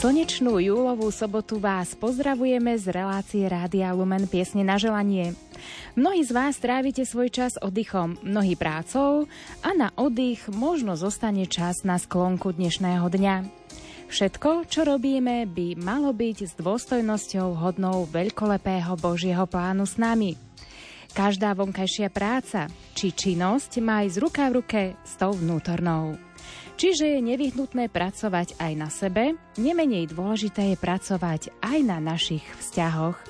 slnečnú júlovú sobotu vás pozdravujeme z relácie Rádia Lumen Piesne na želanie. Mnohí z vás trávite svoj čas oddychom, mnohí prácou a na oddych možno zostane čas na sklonku dnešného dňa. Všetko, čo robíme, by malo byť s dôstojnosťou hodnou veľkolepého Božieho plánu s nami. Každá vonkajšia práca či činnosť má ísť ruka v ruke s tou vnútornou. Čiže je nevyhnutné pracovať aj na sebe, nemenej dôležité je pracovať aj na našich vzťahoch.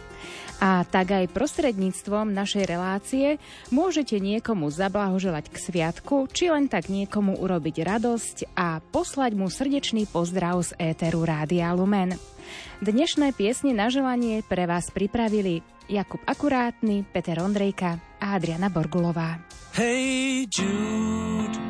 A tak aj prostredníctvom našej relácie môžete niekomu zablahoželať k sviatku, či len tak niekomu urobiť radosť a poslať mu srdečný pozdrav z éteru Rádia Lumen. Dnešné piesne na želanie pre vás pripravili Jakub Akurátny, Peter Ondrejka a Adriana Borgulová. Hey Jude.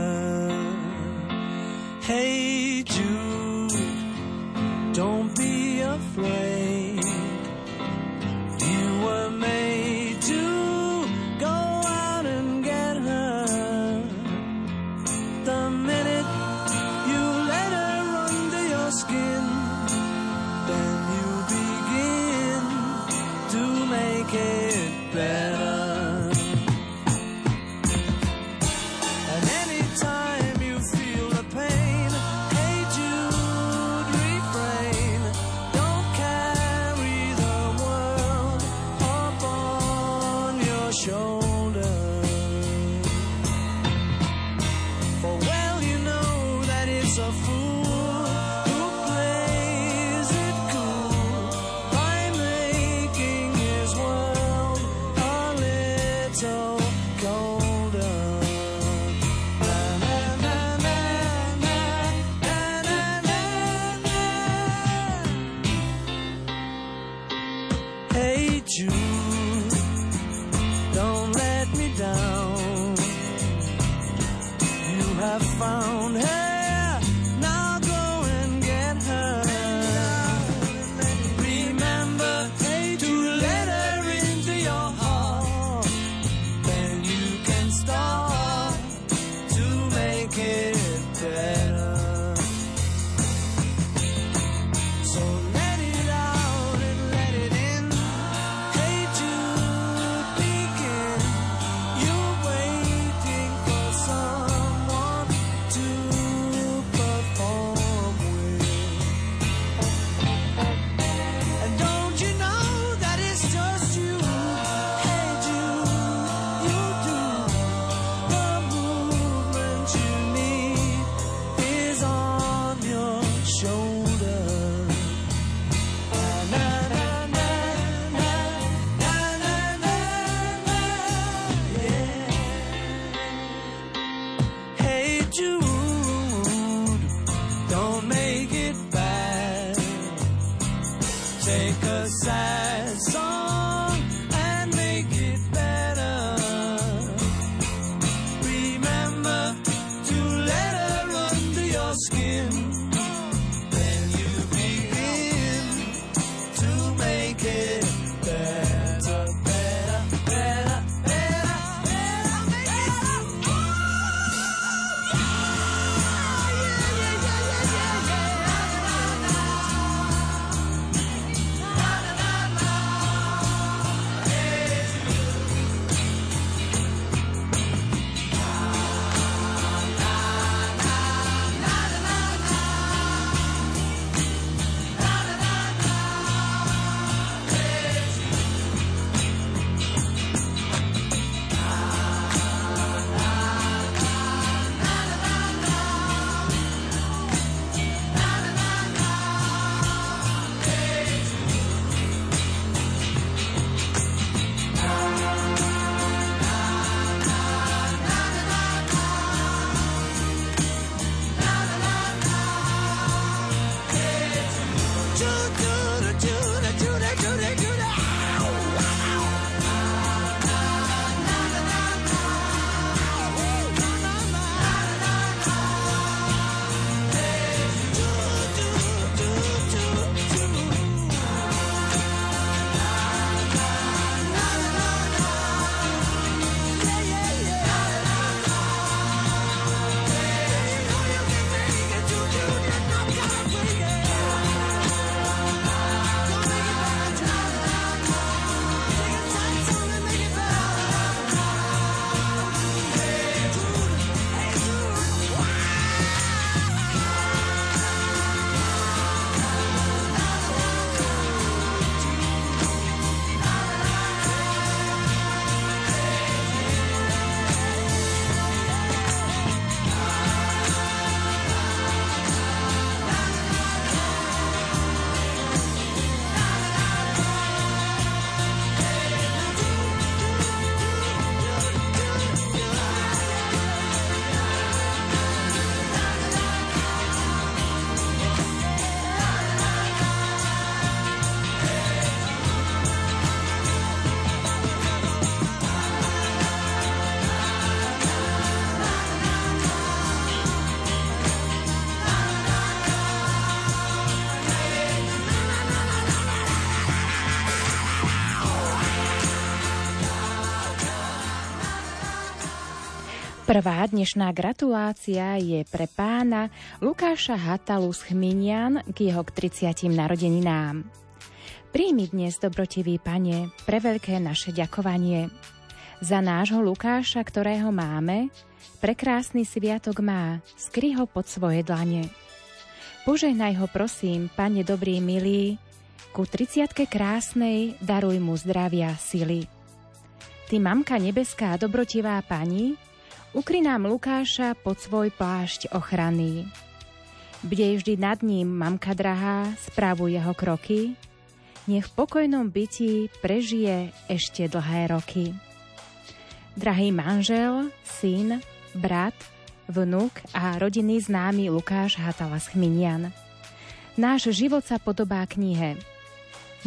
Prvá dnešná gratulácia je pre pána Lukáša Hatalu z Chminian k jeho k 30. narodeninám. Príjmi dnes, dobrotivý pane, pre veľké naše ďakovanie. Za nášho Lukáša, ktorého máme, prekrásny sviatok má, skry ho pod svoje dlane. Požehnaj ho prosím, pane dobrý milý, ku 30 krásnej daruj mu zdravia sily. Ty, mamka nebeská, dobrotivá pani, Ukry nám Lukáša pod svoj plášť ochrany. Bdej vždy nad ním, mamka drahá, správu jeho kroky, nech v pokojnom byti prežije ešte dlhé roky. Drahý manžel, syn, brat, vnúk a rodinný známy Lukáš Hatala Chminian. Náš život sa podobá knihe.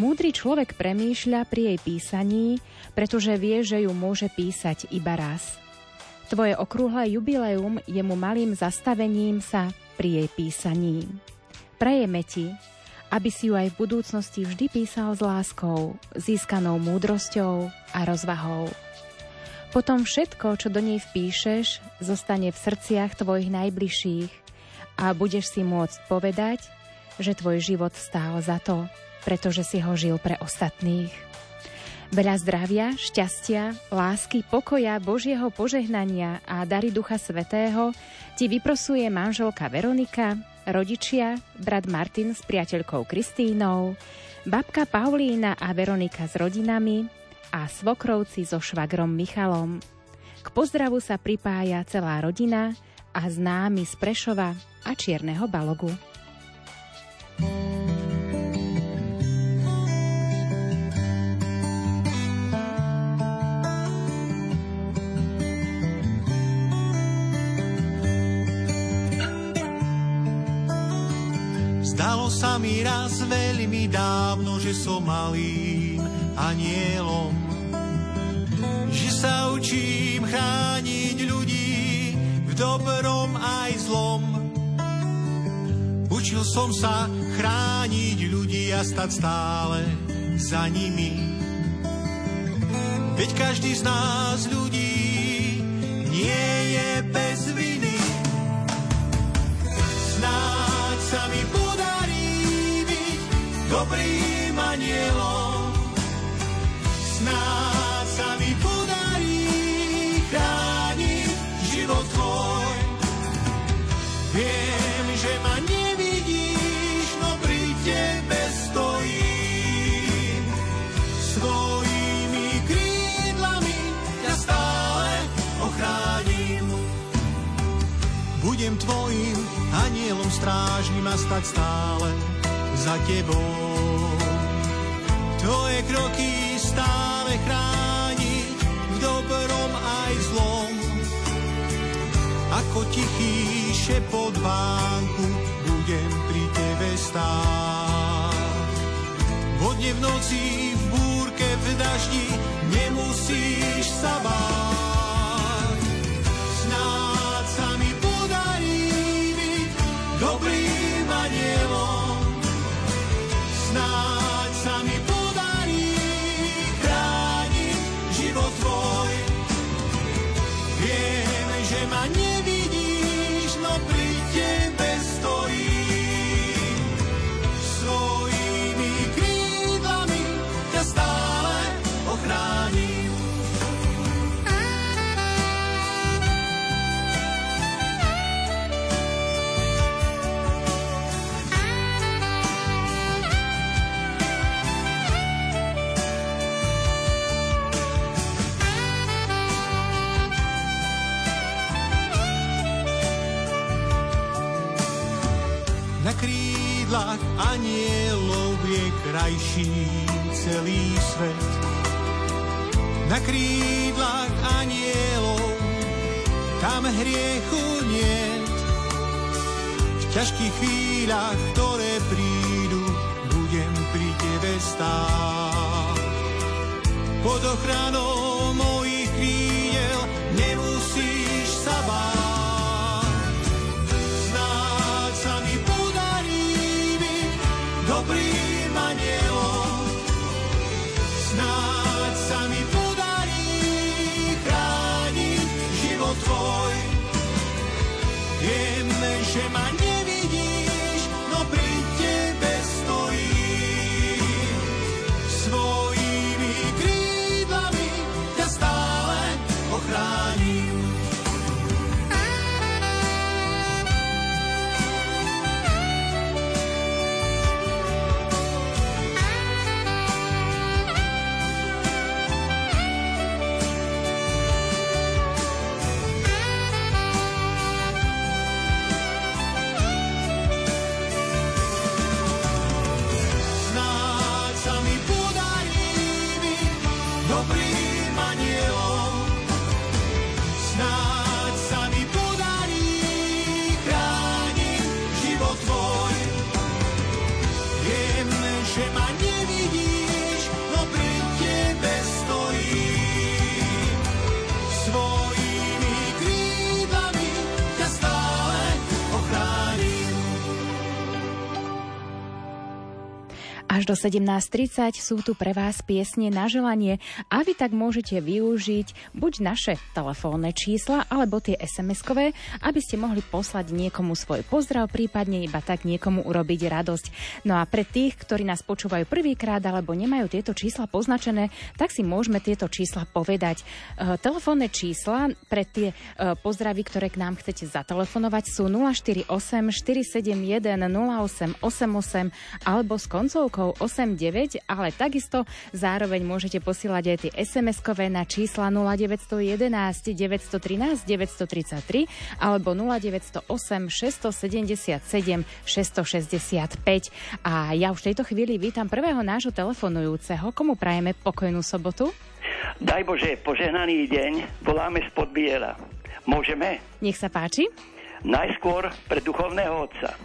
Múdry človek premýšľa pri jej písaní, pretože vie, že ju môže písať iba raz – Tvoje okrúhle jubileum je mu malým zastavením sa pri jej písaní. Prejeme ti, aby si ju aj v budúcnosti vždy písal s láskou, získanou múdrosťou a rozvahou. Potom všetko, čo do nej vpíšeš, zostane v srdciach tvojich najbližších a budeš si môcť povedať, že tvoj život stál za to, pretože si ho žil pre ostatných. Veľa zdravia, šťastia, lásky, pokoja, Božieho požehnania a dary Ducha Svetého ti vyprosuje manželka Veronika, rodičia, brat Martin s priateľkou Kristínou, babka Paulína a Veronika s rodinami a svokrovci so švagrom Michalom. K pozdravu sa pripája celá rodina a známy z Prešova a Čierneho Balogu. Zdalo sa mi raz veľmi dávno, že som malým anielom. Že sa učím chrániť ľudí v dobrom aj zlom. Učil som sa chrániť ľudí a stať stále za nimi. Veď každý z nás ľudí nie je bez viny. Snáď sa mi dobrým anielom. Snáď sa mi podarí chrániť život tvoj. Viem, že ma nevidíš, no pri tebe stojím. Svojimi krídlami ťa stále ochránim. Budem tvojim anielom strážnym a stať stále za tebou. Tvoje kroky stále chrániť v dobrom aj zlom. Ako tichý šepot vánku budem pri tebe stáť. Vodne v noci, v búrke, v daždi nemusíš sa báť. Anielov je krajší celý svet. Na krídlach anielov tam hriechu niet. V ťažkých chvíľach, ktoré prídu, budem pri tebe stáť. Pod ochranou Do 17.30 sú tu pre vás piesne na želanie a vy tak môžete využiť buď naše telefónne čísla alebo tie SMS-kové, aby ste mohli poslať niekomu svoj pozdrav, prípadne iba tak niekomu urobiť radosť. No a pre tých, ktorí nás počúvajú prvýkrát alebo nemajú tieto čísla poznačené, tak si môžeme tieto čísla povedať. E, telefónne čísla pre tie e, pozdravy, ktoré k nám chcete zatelefonovať sú 048 471 0888 alebo s koncovkou rokov 89, ale takisto zároveň môžete posielať aj tie SMS-kové na čísla 0911 913 933 alebo 0908 677 665. A ja už v tejto chvíli vítam prvého nášho telefonujúceho, komu prajeme pokojnú sobotu. Daj Bože, požehnaný deň, voláme spod Biela. Môžeme? Nech sa páči. Najskôr pre duchovného otca.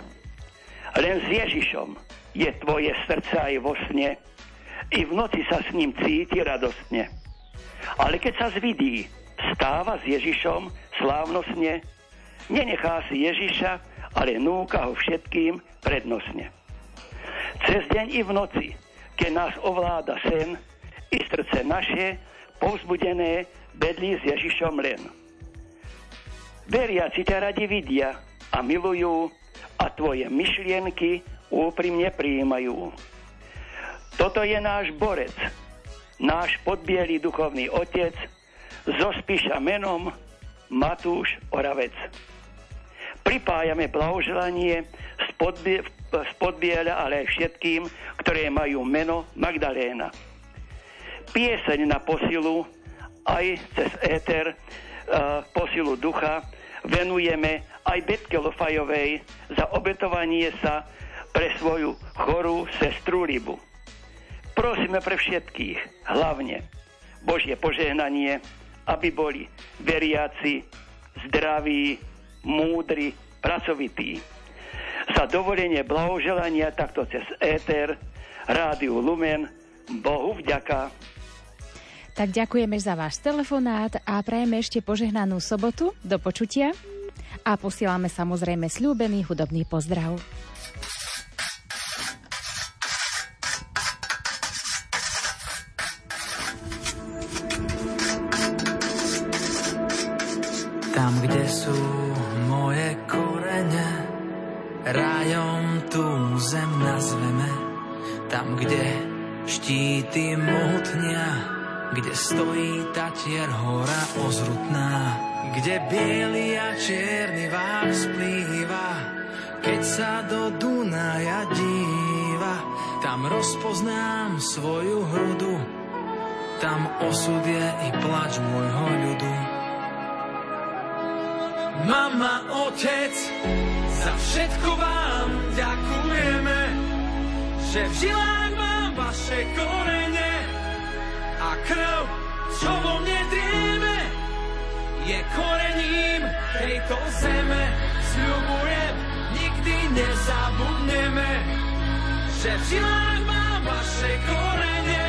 Len s Ježišom je tvoje srdce aj vo sne. I v noci sa s ním cíti radostne. Ale keď sa zvidí, stáva s Ježišom slávnostne, nenechá si Ježiša, ale núka ho všetkým prednostne. Cez deň i v noci, keď nás ovláda sen, i srdce naše, povzbudené, bedlí s Ježišom len. Veriaci ťa radi vidia a milujú a tvoje myšlienky úprimne prijímajú. Toto je náš borec, náš podbielý duchovný otec, zo Spiša menom Matúš Oravec. Pripájame blahoželanie z, podbie, z podbieľa, ale aj všetkým, ktoré majú meno Magdaléna. Pieseň na posilu aj cez éter uh, posilu ducha venujeme aj Betke Lofajovej za obetovanie sa pre svoju chorú sestru Libu. Prosíme pre všetkých, hlavne Božie požehnanie, aby boli veriaci, zdraví, múdri, pracovití. Za dovolenie blahoželania takto cez éter, rádiu Lumen, Bohu vďaka. Tak ďakujeme za váš telefonát a prajeme ešte požehnanú sobotu. Do počutia. A posielame samozrejme slúbený hudobný pozdrav. Tam, kde sú moje korene, rájom tú zem nazveme. Tam, kde štíty mohutnia, kde stojí tatier hora ozrutná, kde biely a čierny vás plýva, keď sa do Dunaja díva, tam rozpoznám svoju hrudu, tam osud je i plač môjho ľudu. Mama, otec, za všetko vám ďakujeme, že v žilách mám vaše korene a krv, čo vo mne drieme, je korením tejto zeme. Sľubujem, nikdy nezabudneme, že v žilách mám vaše korene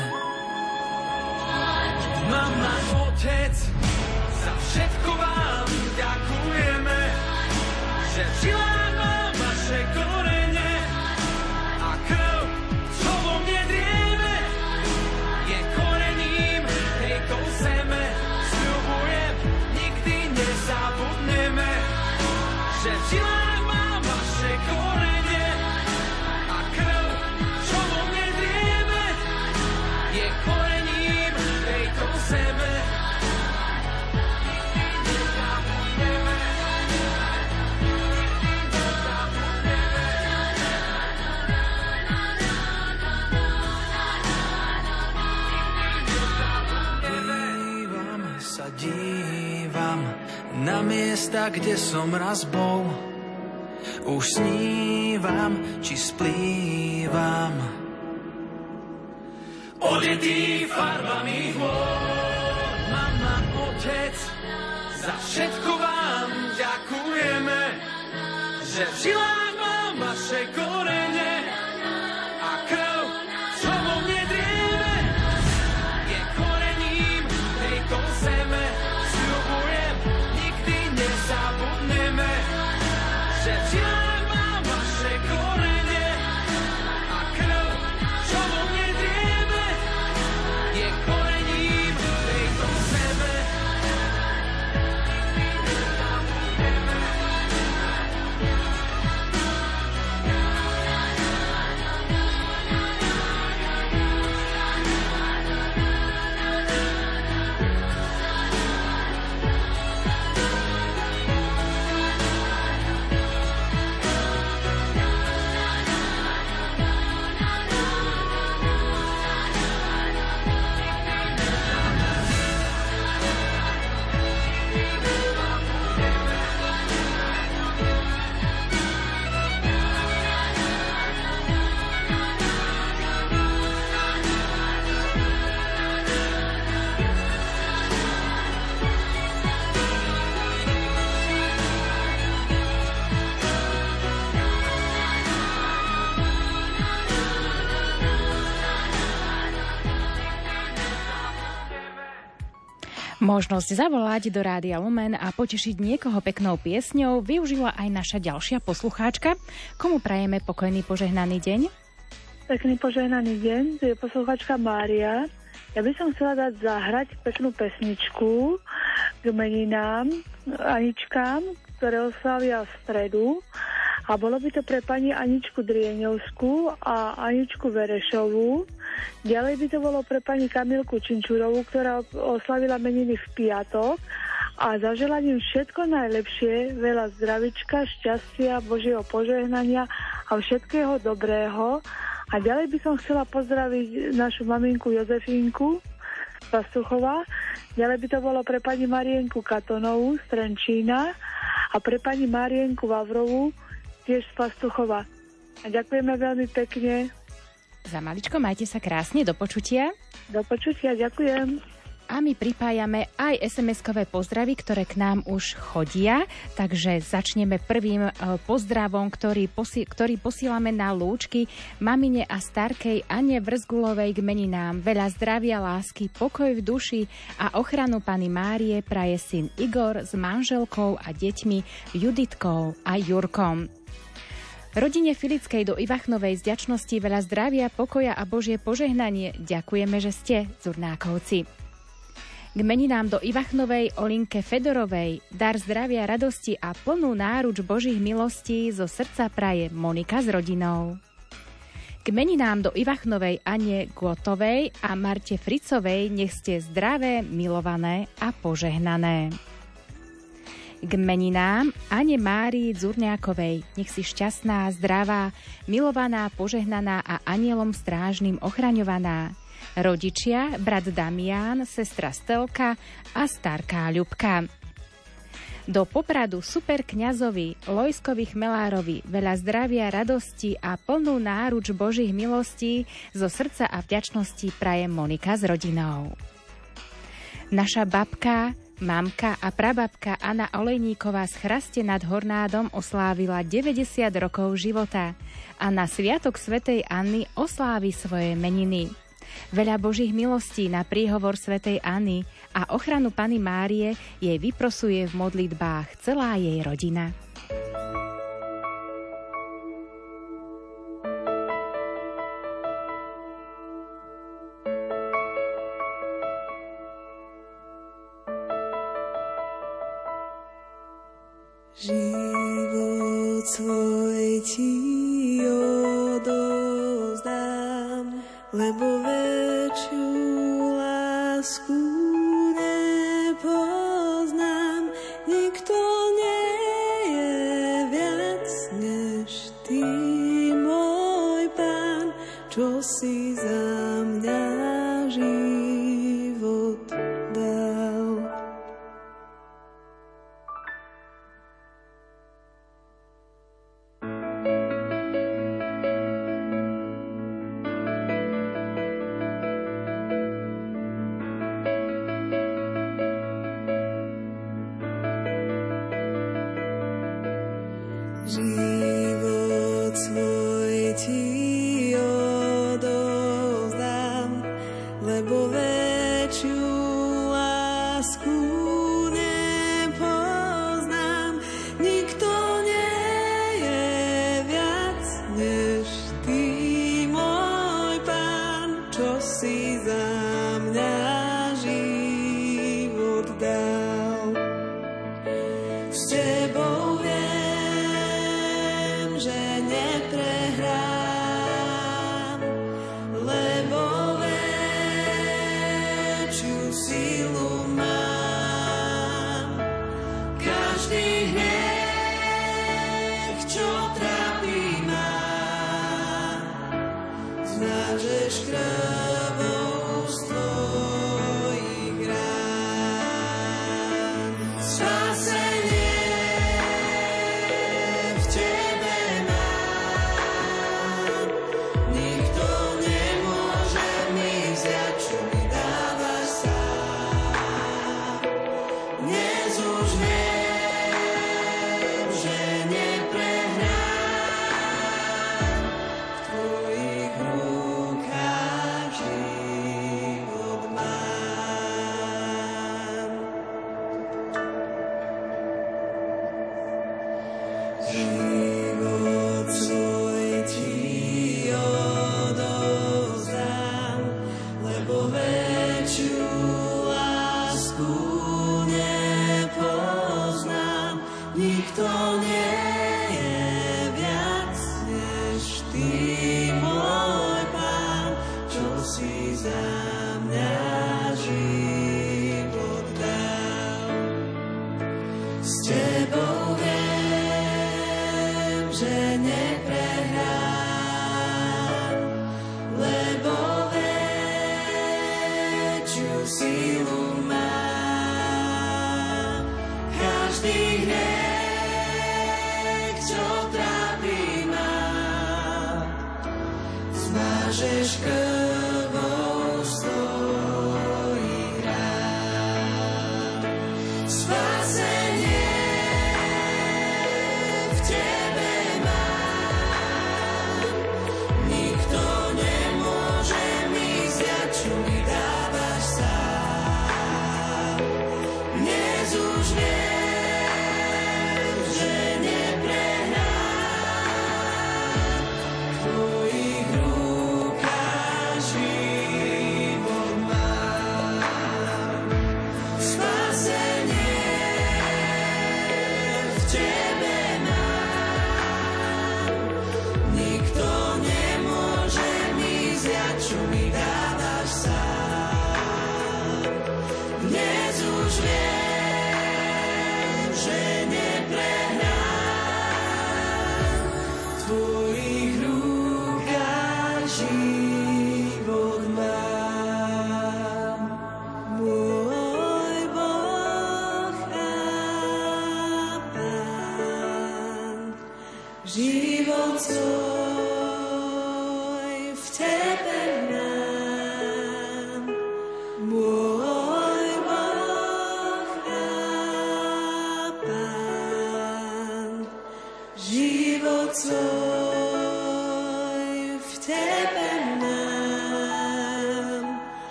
Mama, otec, za všetko vám ďakujeme, že v miesta, kde som raz bol. Už snívam, či splývam. Odetý farbami hôr, mama, otec, za všetko vám ďakujeme, že v žilách Možnosť zavolať do Rádia Lumen a potešiť niekoho peknou piesňou využila aj naša ďalšia poslucháčka. Komu prajeme pokojný požehnaný deň? Pekný požehnaný deň, tu je posluchačka Mária. Ja by som chcela dať zahrať peknú pesničku k meninám, Aničkám, ktoré oslavia v stredu. A bolo by to pre pani Aničku Drieňovskú a Aničku Verešovú. Ďalej by to bolo pre pani Kamilku Činčurovú, ktorá oslavila meniny v piatok. A zaželaním všetko najlepšie, veľa zdravička, šťastia, Božieho požehnania a všetkého dobrého. A ďalej by som chcela pozdraviť našu maminku Jozefínku Pastuchová. Ďalej by to bolo pre pani Marienku Katonovú z Trenčína a pre pani Marienku Vavrovú tiež z Pastuchova. A ďakujeme veľmi pekne. Za maličko majte sa krásne, do počutia. Do počutia, ďakujem. A my pripájame aj SMS-kové pozdravy, ktoré k nám už chodia. Takže začneme prvým e, pozdravom, ktorý, posi- ktorý posílame na lúčky mamine a starkej Ane Vrzgulovej k meninám. Veľa zdravia, lásky, pokoj v duši a ochranu pani Márie praje syn Igor s manželkou a deťmi Juditkou a Jurkom. Rodine Filickej do Ivachnovej z veľa zdravia, pokoja a Božie požehnanie. Ďakujeme, že ste Zurnákovci. K meninám do Ivachnovej Olinke Fedorovej dar zdravia, radosti a plnú náruč Božích milostí zo srdca praje Monika s rodinou. K meninám do Ivachnovej Ane Gotovej a Marte Fricovej nech ste zdravé, milované a požehnané. K meninám Ane Márii Dzurňákovej nech si šťastná, zdravá, milovaná, požehnaná a anielom strážnym ochraňovaná rodičia, brat Damián, sestra Stelka a starká Ľubka. Do Popradu super kňazovi Lojskovi Chmelárovi veľa zdravia, radosti a plnú náruč Božích milostí zo srdca a vďačnosti praje Monika s rodinou. Naša babka, mamka a prababka Anna Olejníková z Chraste nad Hornádom oslávila 90 rokov života a na Sviatok Svetej Anny oslávi svoje meniny. Veľa Božích milostí na príhovor svätej Anny a ochranu Pany Márie jej vyprosuje v modlitbách celá jej rodina.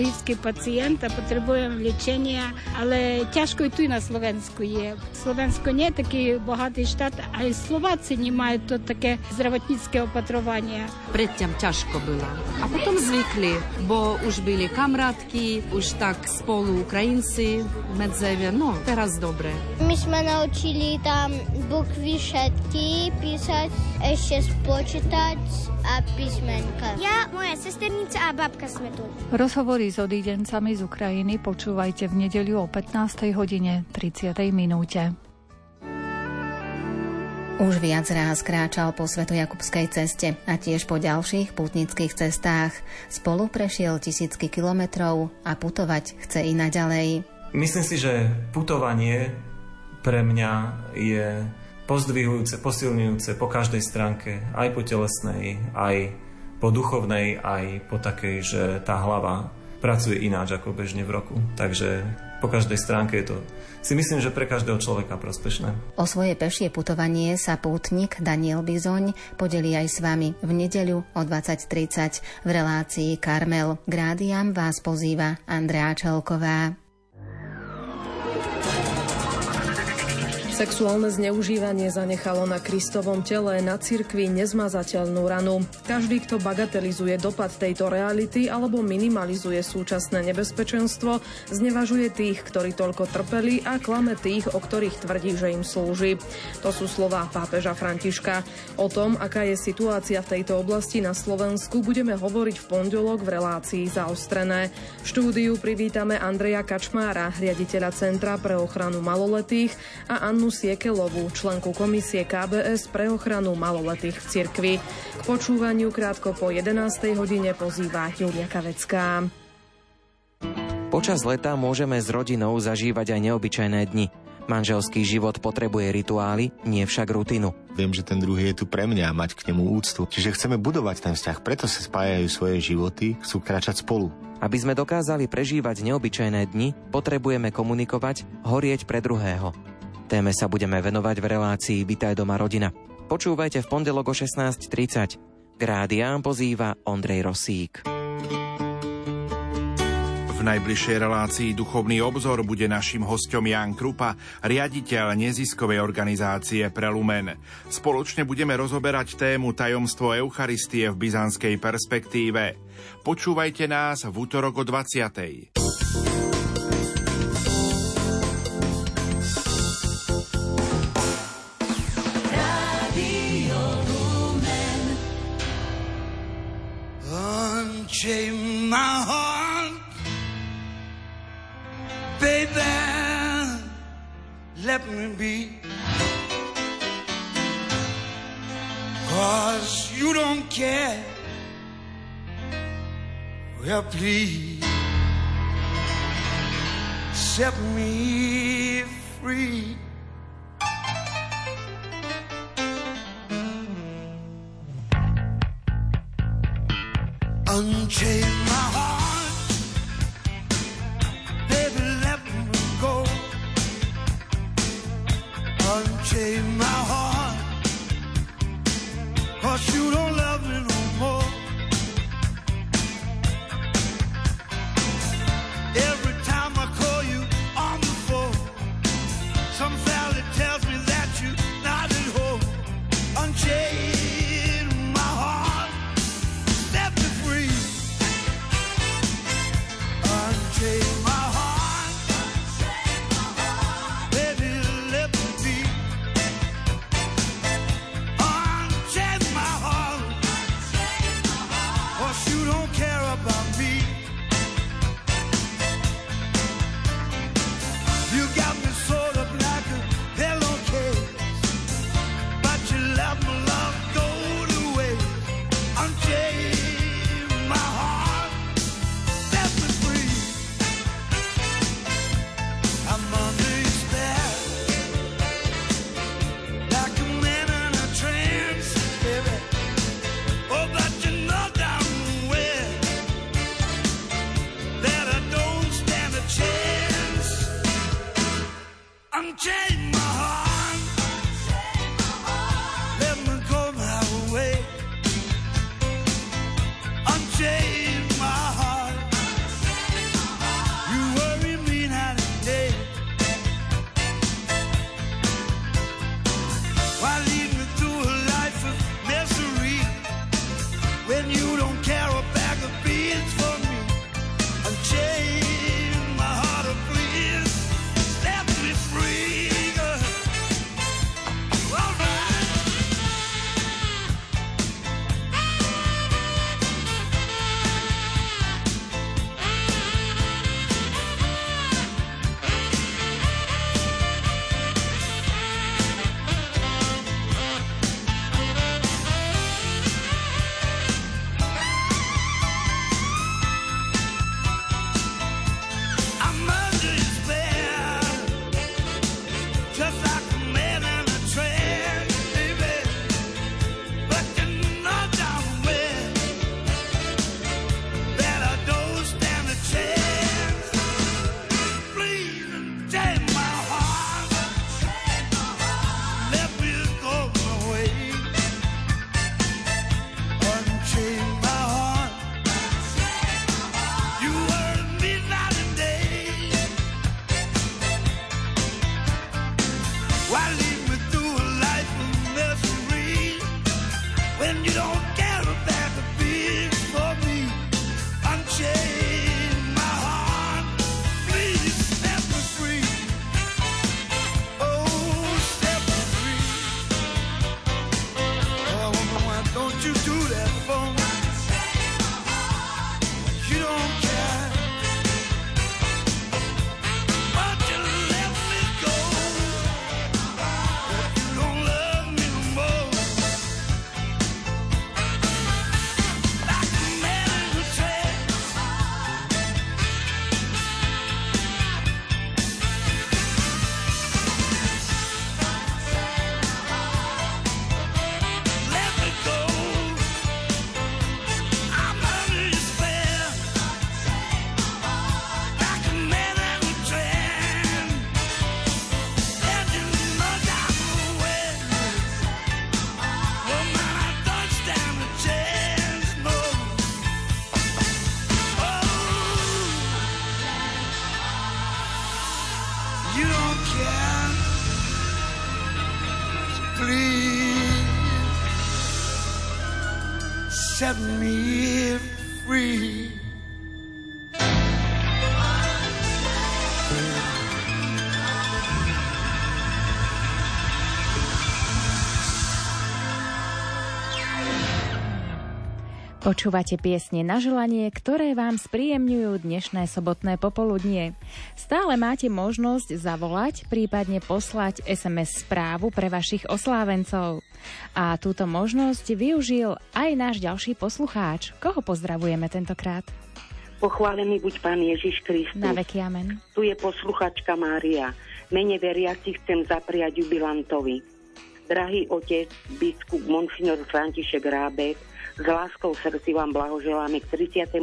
Onkologický pacient a potrebujem liečenia, ale ťažko i tu na Slovensku je. Slovensko nie je taký bohatý štát, aj Slováci nemajú to také zdravotnícke opatrovanie. Predtým ťažko bylo. A potom zvykli, bo už byli kamarátky, už tak spolu Ukrajinci medzewie, no teraz dobre. My sme naučili tam bukvy všetky písať, ešte spočítať a písmenka. Ja, moja sesternica a babka sme tu. Rozhovory s odídencami z Ukrajiny počúvajte v nedeľu o 15. hodine 30. minúte. Už viac ráz kráčal po Svetojakubskej ceste a tiež po ďalších putnických cestách. Spolu prešiel tisícky kilometrov a putovať chce i naďalej. Myslím si, že putovanie pre mňa je pozdvihujúce, posilňujúce po každej stránke, aj po telesnej, aj po duchovnej, aj po takej, že tá hlava pracuje ináč ako bežne v roku. Takže po každej stránke je to si myslím, že pre každého človeka prospešné. O svoje pešie putovanie sa pútnik Daniel Bizoň podelí aj s vami v nedeľu o 20.30 v relácii Karmel. Grádiam vás pozýva Andrea Čelková. Sexuálne zneužívanie zanechalo na Kristovom tele na cirkvi nezmazateľnú ranu. Každý, kto bagatelizuje dopad tejto reality alebo minimalizuje súčasné nebezpečenstvo, znevažuje tých, ktorí toľko trpeli a klame tých, o ktorých tvrdí, že im slúži. To sú slová pápeža Františka. O tom, aká je situácia v tejto oblasti na Slovensku, budeme hovoriť v pondelok v relácii zaostrené. V štúdiu privítame Andreja Kačmára, riaditeľa Centra pre ochranu maloletých a Annu Siekelovú, členku komisie KBS pre ochranu maloletých v cirkvi. K počúvaniu krátko po 11. hodine pozýva Julia Kavecká. Počas leta môžeme s rodinou zažívať aj neobyčajné dni. Manželský život potrebuje rituály, nie však rutinu. Viem, že ten druhý je tu pre mňa a mať k nemu úctu. Čiže chceme budovať ten vzťah, preto sa spájajú svoje životy, chcú kráčať spolu. Aby sme dokázali prežívať neobyčajné dni, potrebujeme komunikovať, horieť pre druhého. Téme sa budeme venovať v relácii Vitaj doma rodina. Počúvajte v pondelok o 16.30. K pozýva Ondrej Rosík. V najbližšej relácii Duchovný obzor bude našim hostom Jan Krupa, riaditeľ neziskovej organizácie Prelumen. Spoločne budeme rozoberať tému tajomstvo Eucharistie v byzantskej perspektíve. Počúvajte nás v útorok o 20. Unchain my heart, baby. Let me be. Cause you don't care. Well, please set me free. Unchain my heart. Baby, let me go. Unchain Počúvate piesne na želanie, ktoré vám spríjemňujú dnešné sobotné popoludnie. Stále máte možnosť zavolať, prípadne poslať SMS správu pre vašich oslávencov. A túto možnosť využil aj náš ďalší poslucháč. Koho pozdravujeme tentokrát? Pochválený buď Pán Ježiš Kristus. Na veky amen. Tu je posluchačka Mária. Mene veriaci chcem zapriať jubilantovi. Drahý otec, biskup Monsignor František Rábek, s láskou srdci vám blahoželáme k 32.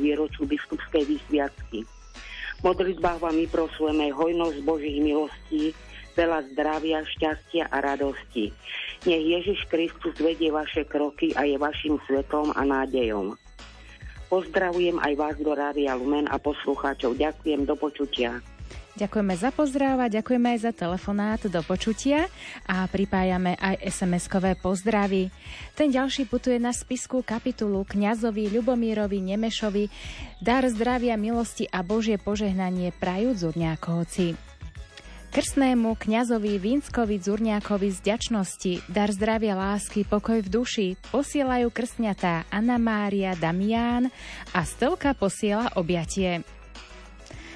výročiu biskupskej vysviacky. V modlitbách vám vyprosujeme hojnosť Božích milostí, veľa zdravia, šťastia a radosti. Nech Ježiš Kristus vedie vaše kroky a je vašim svetom a nádejom. Pozdravujem aj vás do Rádia Lumen a poslucháčov. Ďakujem, do počutia. Ďakujeme za pozdrav a ďakujeme aj za telefonát do počutia a pripájame aj SMS-kové pozdravy. Ten ďalší putuje na spisku kapitulu kňazovi Ľubomírovi Nemešovi Dar zdravia, milosti a Božie požehnanie prajú Zurňákovci. Krstnému kňazovi Vínskovi Zurňákovi z ďačnosti, dar zdravia, lásky, pokoj v duši posielajú krstňatá Anna Mária Damián a Stelka posiela objatie.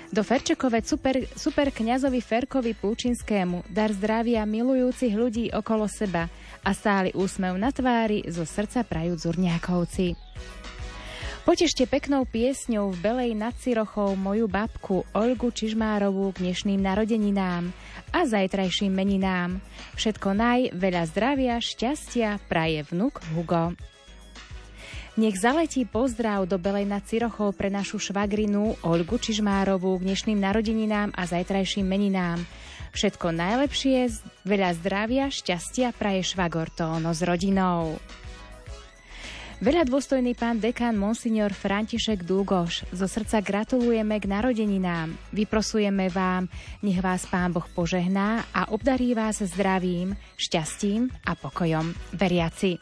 Do Ferčekove super, super kňazovi Ferkovi Púčinskému dar zdravia milujúcich ľudí okolo seba a stály úsmev na tvári zo srdca prajú Zurňákovci. Potešte peknou piesňou v Belej nad Cirochou moju babku Olgu Čižmárovú k dnešným narodeninám a zajtrajším meninám. Všetko naj, veľa zdravia, šťastia praje vnuk Hugo. Nech zaletí pozdrav do Belej nad Cirochou pre našu švagrinu Olgu Čižmárovú k dnešným narodeninám a zajtrajším meninám. Všetko najlepšie, veľa zdravia, šťastia praje švagor Tóno s rodinou. Veľa dôstojný pán dekán Monsignor František Dúgoš, zo srdca gratulujeme k narodeninám. Vyprosujeme vám, nech vás pán Boh požehná a obdarí vás zdravím, šťastím a pokojom. Veriaci.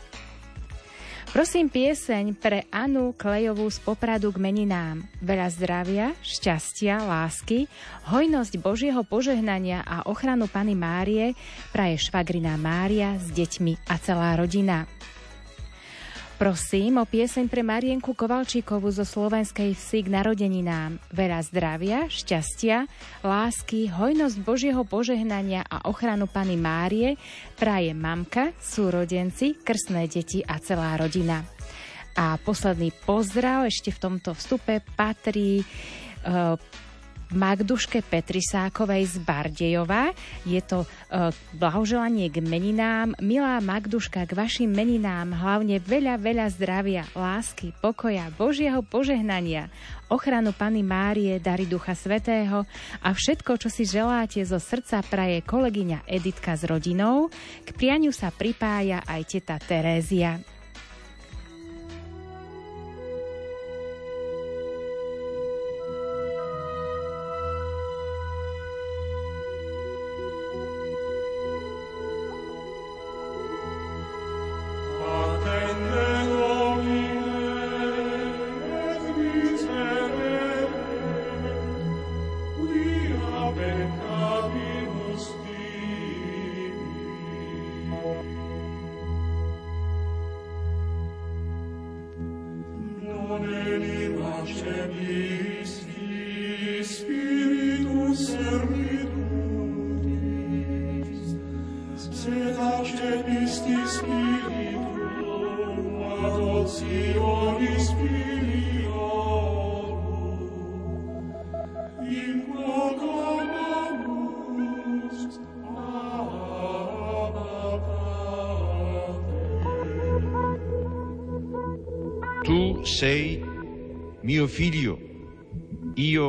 Prosím pieseň pre Anu Klejovú z Popradu k meninám. Veľa zdravia, šťastia, lásky, hojnosť Božieho požehnania a ochranu Pany Márie praje švagrina Mária s deťmi a celá rodina. Prosím o pieseň pre Marienku Kovalčíkovú zo slovenskej vsi k narodeninám. Veľa zdravia, šťastia, lásky, hojnosť Božieho požehnania a ochranu Pany Márie praje mamka, súrodenci, krstné deti a celá rodina. A posledný pozdrav ešte v tomto vstupe patrí uh, Magduške Petrisákovej z Bardejova. Je to e, blahoželanie k meninám. Milá Magduška, k vašim meninám hlavne veľa, veľa zdravia, lásky, pokoja, Božieho požehnania, ochranu Pany Márie, dary Ducha Svetého a všetko, čo si želáte zo srdca praje kolegyňa Editka s rodinou. K prianiu sa pripája aj teta Terézia.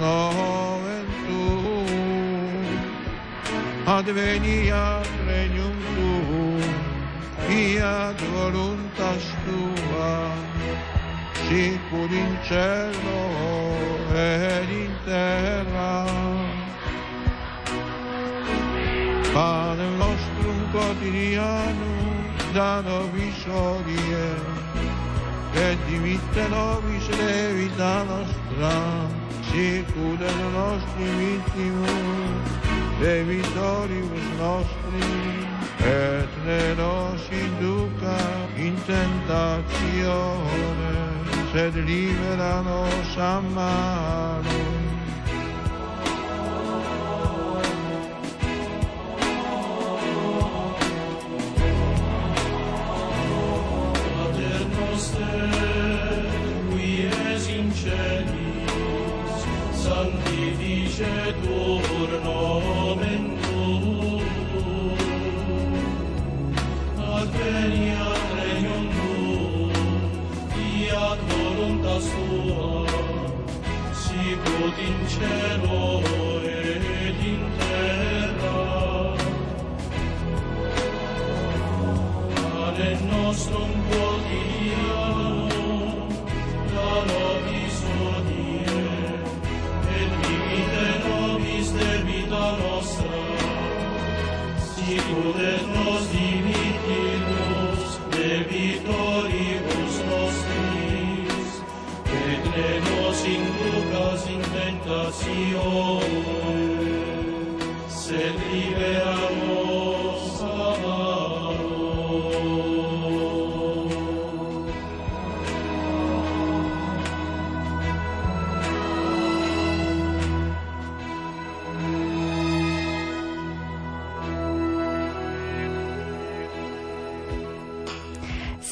nomen tuum, adveniat regnum tuum, fiat voluntas tua, sicur in cielo ed in terra. Pane nostrum quotidianum da nobis odie, et dimitte nobis levita nostra, sicur et nostri vittimus, debitoribus nostri, et ne nos induca in tentatione, sed libera nos a qui es in celis, sanctificetur nomen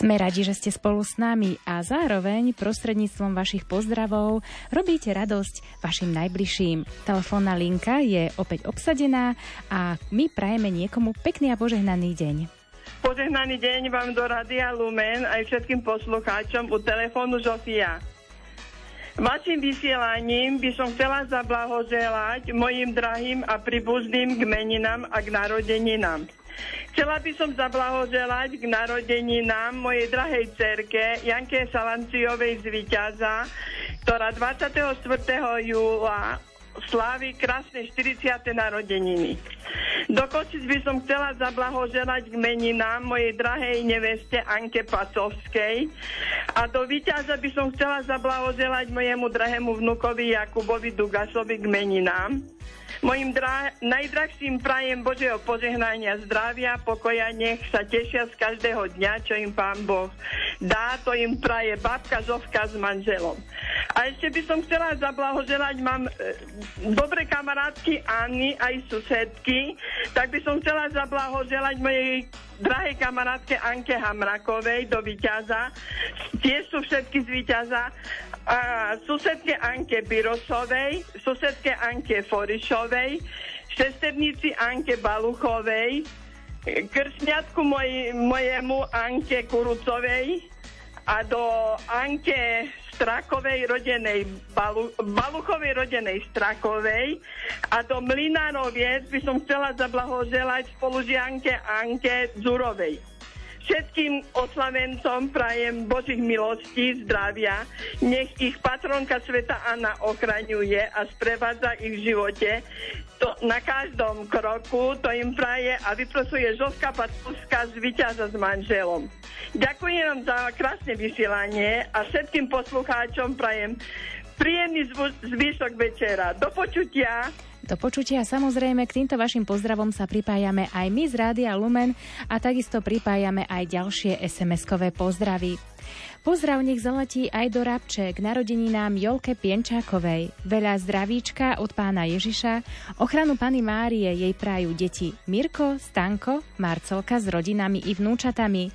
Sme radi, že ste spolu s nami a zároveň prostredníctvom vašich pozdravov robíte radosť vašim najbližším. Telefónna linka je opäť obsadená a my prajeme niekomu pekný a požehnaný deň. Požehnaný deň vám do Radia Lumen aj všetkým poslucháčom u telefónu Žofia. Vašim vysielaním by som chcela zablahoželať mojim drahým a príbuzným k meninám a k narodeninám. Chcela by som zablahoželať k narodeninám mojej drahej cerke Janke Salanciovej z Vyťaza, ktorá 24. júla slávi krásne 40. narodeniny. Do Košic by som chcela zablahoželať k meninám mojej drahej neveste Anke Pacovskej A do víťaza by som chcela zablahoželať mojemu drahému vnukovi Jakubovi Dugasovi k meninám. Mojim dra- najdrahším prajem Božieho požehnania, zdravia, pokoja, nech sa tešia z každého dňa, čo im Pán Boh dá, to im praje babka Zovka s manželom. A ešte by som chcela zablahoželať, mám e, dobre kamarátky Anny, aj susedky, tak by som chcela zablahoželať mojej drahej kamarátke Anke Hamrakovej do Výťaza. Tiež sú všetky z Výťaza. A susedke Anke Birosovej, susedke Anke Forišovej, sesternici Anke Baluchovej, kršňatku moj, mojemu Anke Kurucovej a do Anke Strakovej rodenej, Balu, Baluchovej rodenej Strakovej a do Mlinároviec by som chcela zablahoželať spolužianke Anke Zurovej. Všetkým oslavencom prajem Božích milostí, zdravia, nech ich patronka Sveta Anna ochraňuje a sprevádza ich v živote. To, na každom kroku to im praje a vyprosuje Žovka Patrovská z víťaza s manželom. Ďakujem vám za krásne vysielanie a všetkým poslucháčom prajem príjemný zvyšok večera. Do počutia. Do počutia samozrejme k týmto vašim pozdravom sa pripájame aj my z Rádia Lumen a takisto pripájame aj ďalšie SMS-kové pozdravy. Pozdrav nech zaletí aj do Rabče k narodeninám Jolke Pienčákovej. Veľa zdravíčka od pána Ježiša, ochranu Pany Márie jej prajú deti Mirko, Stanko, Marcelka s rodinami i vnúčatami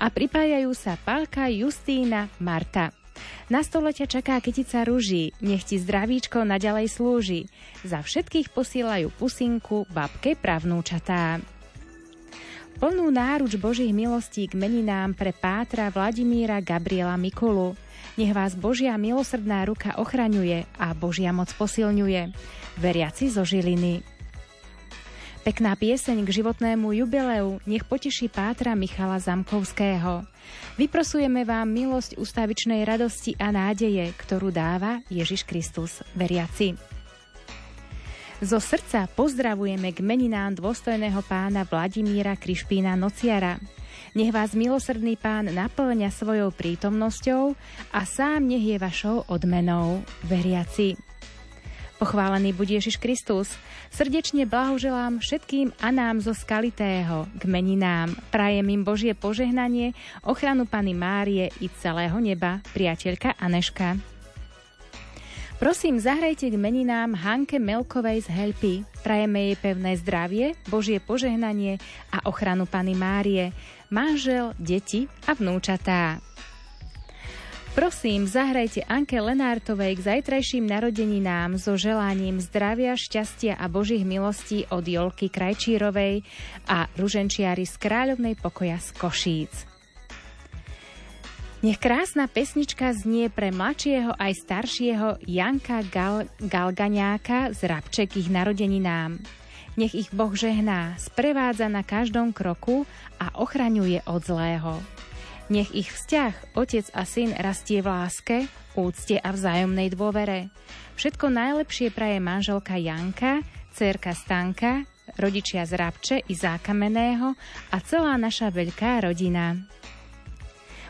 a pripájajú sa Pálka, Justína, Marta. Na stole ťa čaká kytica ruží, nech ti zdravíčko naďalej slúži. Za všetkých posielajú pusinku babke pravnúčatá. Plnú náruč Božích milostí k meninám pre Pátra Vladimíra Gabriela Mikulu. Nech vás Božia milosrdná ruka ochraňuje a Božia moc posilňuje. Veriaci zo Žiliny. Pekná pieseň k životnému jubileu nech poteší Pátra Michala Zamkovského. Vyprosujeme vám milosť ustavičnej radosti a nádeje, ktorú dáva Ježiš Kristus, veriaci. Zo srdca pozdravujeme k meninám dôstojného pána Vladimíra Krišpína Nociara. Nech vás milosrdný pán naplňa svojou prítomnosťou a sám nech je vašou odmenou, veriaci. Pochválený buď Ježiš Kristus. Srdečne blahoželám všetkým Anám zo Skalitého k meninám. Prajem im Božie požehnanie, ochranu Pany Márie i celého neba, priateľka Aneška. Prosím, zahrajte k meninám Hanke Melkovej z Helpy. Prajeme jej pevné zdravie, Božie požehnanie a ochranu Pany Márie, manžel, deti a vnúčatá. Prosím, zahrajte Anke Lenártovej k zajtrajším narodeninám so želaním zdravia, šťastia a božích milostí od Jolky Krajčírovej a ruženčiari z Kráľovnej pokoja z Košíc. Nech krásna pesnička znie pre mladšieho aj staršieho Janka Gal- Galgaňáka z Rabček ich narodeninám. Nech ich Boh žehná, sprevádza na každom kroku a ochraňuje od zlého. Nech ich vzťah otec a syn rastie v láske, úcte a vzájomnej dôvere. Všetko najlepšie praje manželka Janka, cerka Stanka, rodičia z Rabče i Zákameného a celá naša veľká rodina.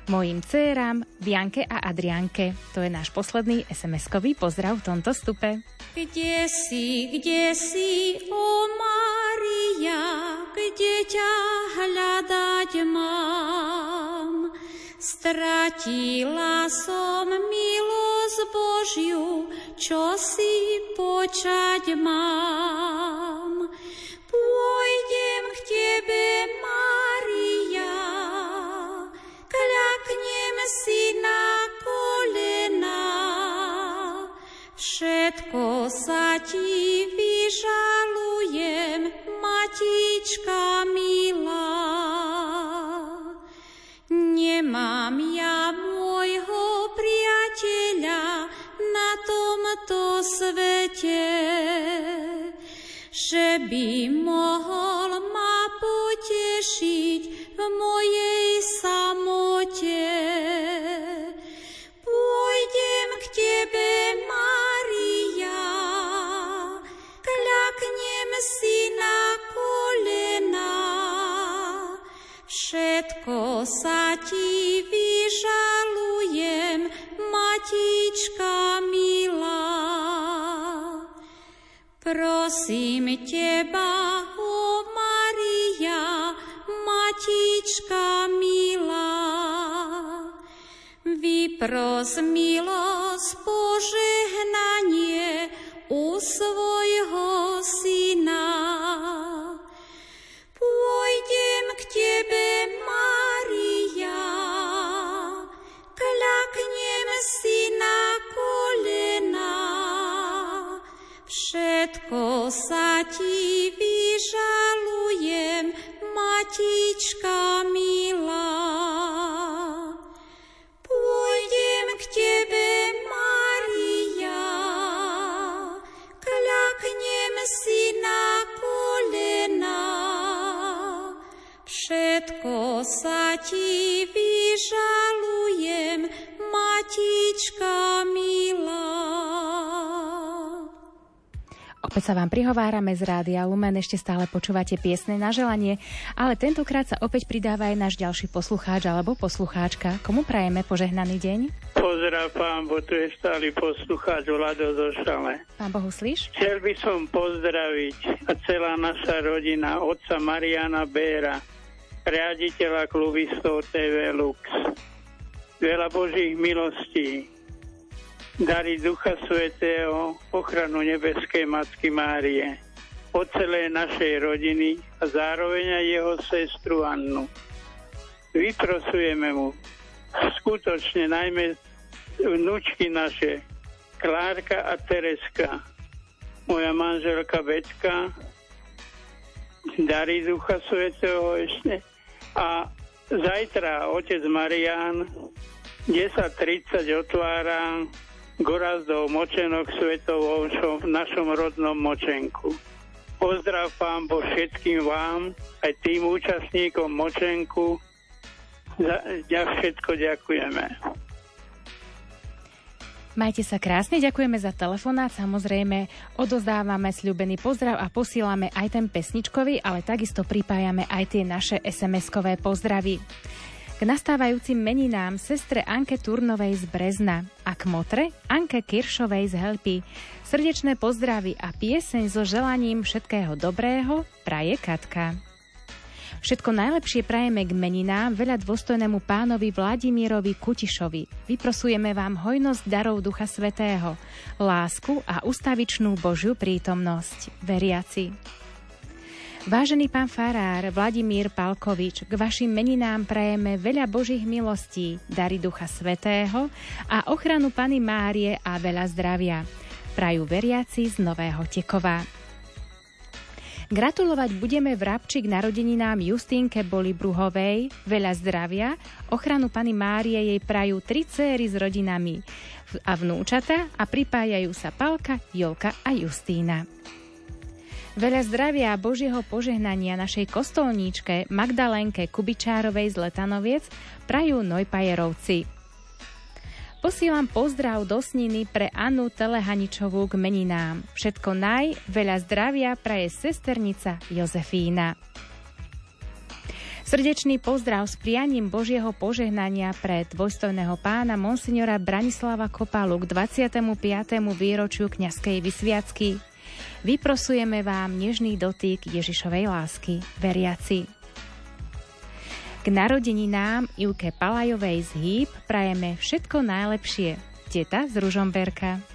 Mojim dcerám, Bianke a Adrianke. To je náš posledný SMS-kový pozdrav v tomto stupe. Kde si, kde si, o Maria, kde ťa hľadať mám? Stratila som milosť Božiu, čo si počať mám. Pôjdem k Tebe, Maria, kľaknem si na kolena. Všetko sa Ti vyžalujem, Matička milá. Nemám ja môjho priateľa na tomto svete, že by mohol ma potešiť v mojej samote. Pôjdem k Tebe, Maria, kľaknem si na kolena. Všetko sa Ti matička milá, prosím teba, o Maria, matička milá, vypros milosť požehnanie u svojho syna. Pôjdem k tebe, Maria, klaknem si všetko sa ti vyžalujem, Matička milá. Pôjdem k tebe, Maria, kľaknem si na kolena, všetko sa ti vyžalujem, Matička milá. Opäť sa vám prihovárame z Rádia Lumen, ešte stále počúvate piesne na želanie, ale tentokrát sa opäť pridáva aj náš ďalší poslucháč alebo poslucháčka. Komu prajeme požehnaný deň? Pozdrav pán, bo tu je stály poslucháč Vlado zo Šale. Pán Bohuslíš? Chcel by som pozdraviť a celá naša rodina, otca Mariana Béra, riaditeľa klubistov TV Lux. Veľa Božích milostí, dary Ducha Svetého, ochranu nebeskej Matky Márie, od celej našej rodiny a zároveň aj jeho sestru Annu. Vyprosujeme mu skutočne najmä vnúčky naše, Klárka a Tereska, moja manželka Betka, dary Ducha Svetého ešte a zajtra otec Marián 10.30 otvára Gorazdov Močenok Svetovou v našom rodnom Močenku. Pozdrav pán Boh všetkým vám, aj tým účastníkom Močenku. Za, za všetko ďakujeme. Majte sa krásne, ďakujeme za telefonát. Samozrejme, odozdávame sľubený pozdrav a posílame aj ten pesničkový, ale takisto pripájame aj tie naše SMS-kové pozdravy. Nastávajúcim meninám sestre Anke Turnovej z Brezna a k motre Anke Kiršovej z Helpy. Srdečné pozdravy a pieseň so želaním všetkého dobrého praje Katka. Všetko najlepšie prajeme k meninám veľa dôstojnému pánovi Vladimírovi Kutišovi. Vyprosujeme vám hojnosť darov Ducha Svetého, lásku a ustavičnú Božiu prítomnosť. Veriaci. Vážený pán farár Vladimír Palkovič, k vašim meninám prajeme veľa Božích milostí, dary Ducha Svetého a ochranu Pany Márie a veľa zdravia. Prajú veriaci z Nového Tekova. Gratulovať budeme v Rabči k narodeninám Justínke Boli Bruhovej, veľa zdravia, ochranu Pany Márie jej prajú tri céry s rodinami a vnúčata a pripájajú sa Palka, Jolka a Justína. Veľa zdravia a Božieho požehnania našej kostolníčke Magdalenke Kubičárovej z Letanoviec prajú Nojpajerovci. Posílam pozdrav do sniny pre Anu Telehaničovú k meninám. Všetko naj, veľa zdravia praje sesternica Jozefína. Srdečný pozdrav s prianím Božieho požehnania pre dvojstojného pána Monsignora Branislava Kopalu k 25. výročiu kňazskej vysviacky. Vyprosujeme vám nežný dotyk Ježišovej lásky, veriaci. K narodeninám Ivke Palajovej z Hýb prajeme všetko najlepšie. Teta z Ružomberka.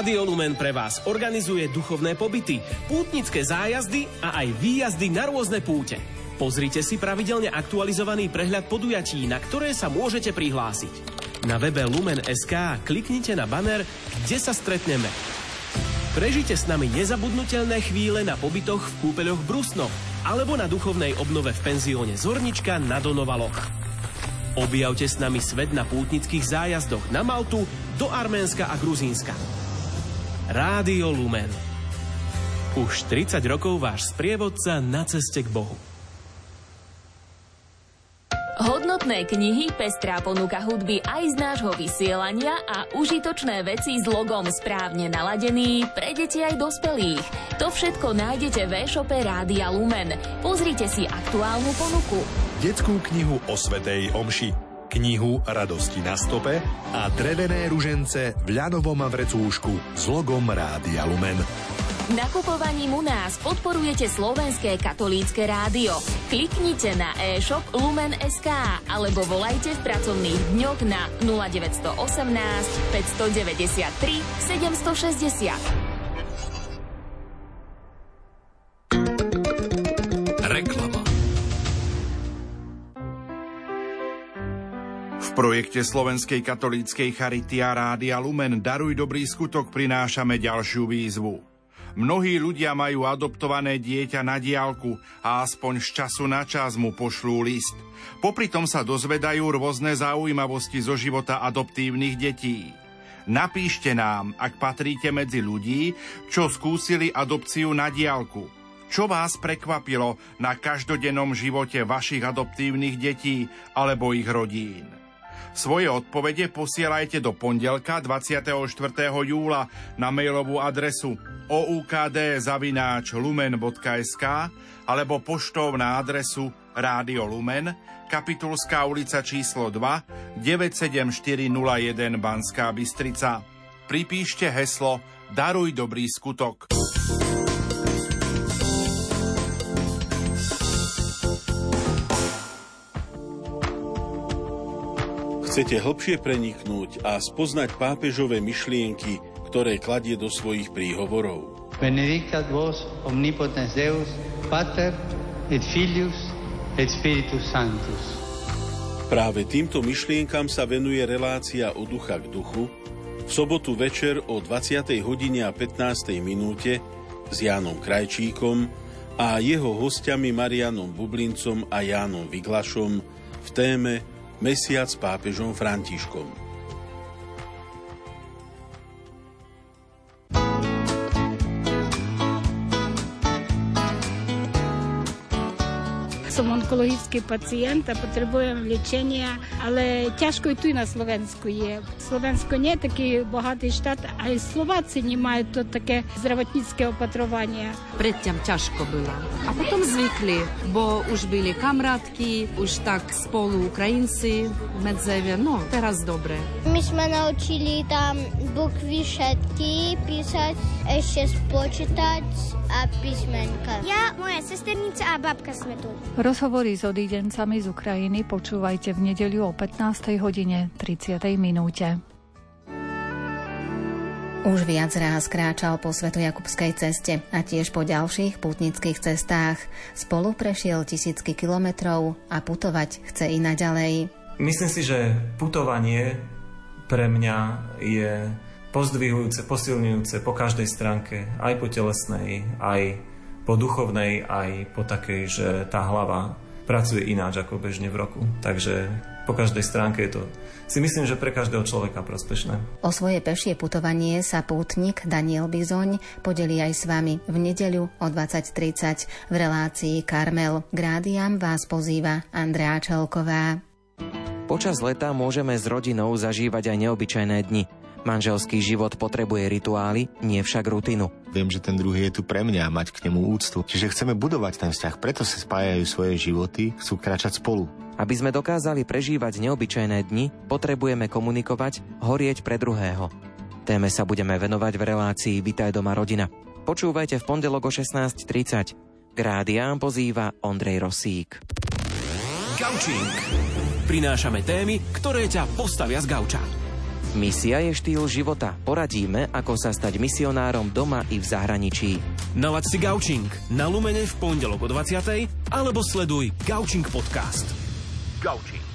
Rádio Lumen pre vás organizuje duchovné pobyty, pútnické zájazdy a aj výjazdy na rôzne púte. Pozrite si pravidelne aktualizovaný prehľad podujatí, na ktoré sa môžete prihlásiť. Na webe Lumen.sk kliknite na banner, kde sa stretneme. Prežite s nami nezabudnutelné chvíle na pobytoch v kúpeľoch Brusno alebo na duchovnej obnove v penzióne Zornička na Donovaloch. Objavte s nami svet na pútnických zájazdoch na Maltu, do Arménska a Gruzínska. Rádio Lumen. Už 30 rokov váš sprievodca na ceste k Bohu. Hodnotné knihy, pestrá ponuka hudby aj z nášho vysielania a užitočné veci s logom správne naladený pre deti aj dospelých. To všetko nájdete v e-shope Rádia Lumen. Pozrite si aktuálnu ponuku. Detskú knihu o Svetej Omši, knihu Radosti na stope a drevené ružence v ľanovom vrecúšku s logom Rádia Lumen. Nakupovaním u nás podporujete slovenské katolícke rádio. Kliknite na e-shop Lumen.sk alebo volajte v pracovných dňoch na 0918 593 760. projekte Slovenskej katolíckej Charity a Rádia Lumen Daruj dobrý skutok prinášame ďalšiu výzvu. Mnohí ľudia majú adoptované dieťa na diálku a aspoň z času na čas mu pošlú list. Popri tom sa dozvedajú rôzne zaujímavosti zo života adoptívnych detí. Napíšte nám, ak patríte medzi ľudí, čo skúsili adopciu na diálku. Čo vás prekvapilo na každodennom živote vašich adoptívnych detí alebo ich rodín? Svoje odpovede posielajte do pondelka 24. júla na mailovú adresu oukd.lumen.sk alebo poštou na adresu Rádio Lumen, Kapitulská ulica číslo 2, 97401 Banská Bystrica. Pripíšte heslo Daruj dobrý skutok. Chcete hlbšie preniknúť a spoznať pápežové myšlienky, ktoré kladie do svojich príhovorov. Benedictat vos omnipotens Deus, Pater et Filius et Spiritus Sanctus. Práve týmto myšlienkam sa venuje relácia od ducha k duchu v sobotu večer o 20. hodine a 15. minúte s Jánom Krajčíkom a jeho hostiami Marianom Bublincom a Jánom Vyglašom v téme Mesiac pápežom Františkom. Som onkologický pacient a potrebujem liečenia, ale ťažko i tu na Slovensku je. Slovensko nie je taký bohatý štát, aj Slováci nemajú to také zdravotnícke opatrovanie. Predtým ťažko bylo. A potom zvykli, bo už byli kamarátky, už tak spolu Ukrajinci medzewie, no teraz dobre. My sme naučili tam bukvy všetky, písať, ešte spočítať a písmenka. Ja, moja sesternica a babka sme tu. Rozhovory s odídencami z Ukrajiny počúvajte v nedeľu o 15. hodine 30. minúte. Už viac ráz kráčal po Svetojakubskej ceste a tiež po ďalších pútnických cestách. Spolu prešiel tisícky kilometrov a putovať chce i naďalej. Myslím si, že putovanie pre mňa je pozdvihujúce, posilňujúce po každej stránke, aj po telesnej, aj po duchovnej aj po takej, že tá hlava pracuje ináč ako bežne v roku. Takže po každej stránke je to si myslím, že pre každého človeka prospešné. O svoje pešie putovanie sa pútnik Daniel Bizoň podelí aj s vami v nedeľu o 20.30 v relácii Karmel. Grádiam vás pozýva Andrea Čelková. Počas leta môžeme s rodinou zažívať aj neobyčajné dni – Manželský život potrebuje rituály, nie však rutinu. Viem, že ten druhý je tu pre mňa a mať k nemu úctu. Čiže chceme budovať ten vzťah, preto sa spájajú svoje životy, chcú kráčať spolu. Aby sme dokázali prežívať neobyčajné dni, potrebujeme komunikovať, horieť pre druhého. Téme sa budeme venovať v relácii Vitaj doma rodina. Počúvajte v pondelok o 16.30. K rádiám pozýva Ondrej Rosík. Gaučing. Prinášame témy, ktoré ťa postavia z gauča Misia je štýl života. Poradíme, ako sa stať misionárom doma i v zahraničí. Nalaď si Gaučing na Lumene v pondelok o 20. alebo sleduj Gaučing podcast. Gaučing.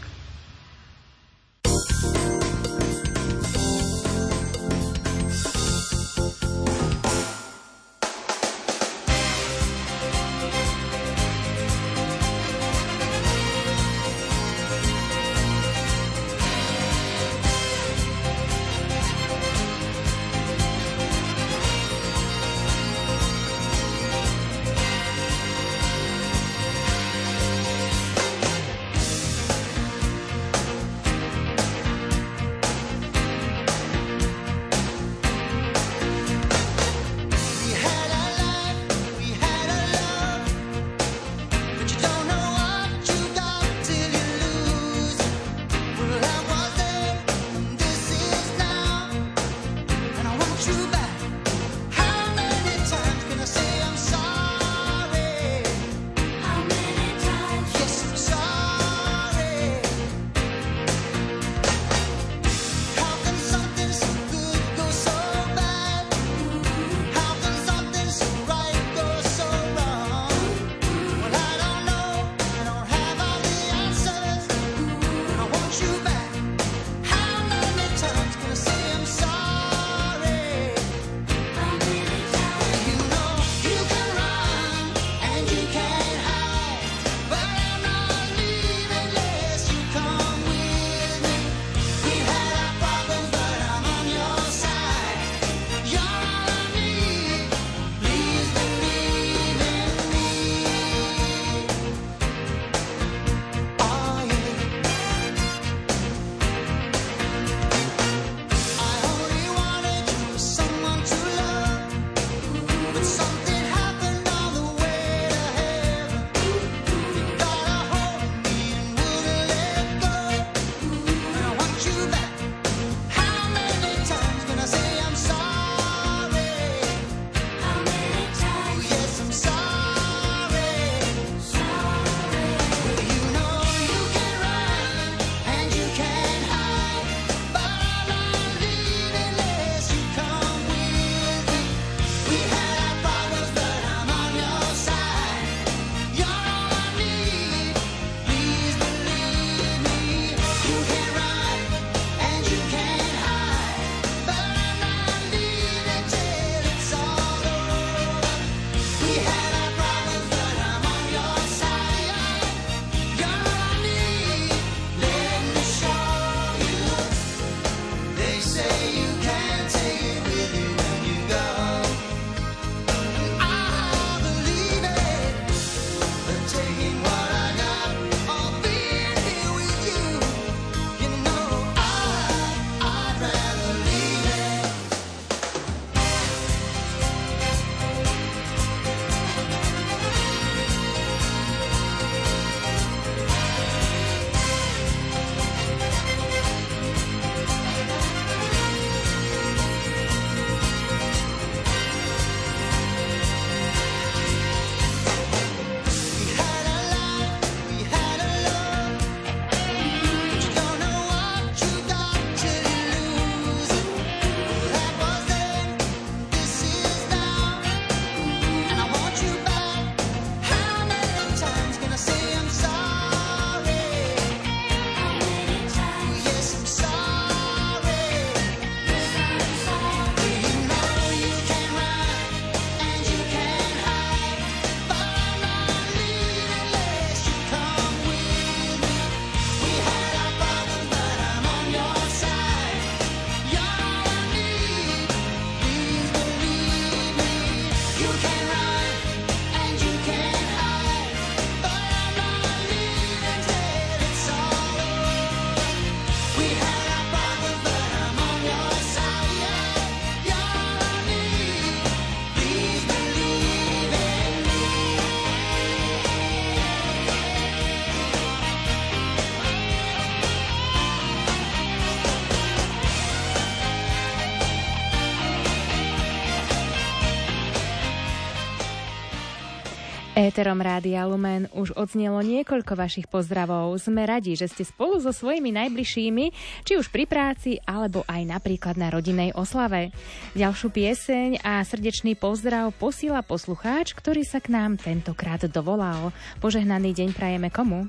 Éterom Rádia Lumen už odznelo niekoľko vašich pozdravov. Sme radi, že ste spolu so svojimi najbližšími, či už pri práci, alebo aj napríklad na rodinnej oslave. Ďalšiu pieseň a srdečný pozdrav posíla poslucháč, ktorý sa k nám tentokrát dovolal. Požehnaný deň prajeme komu?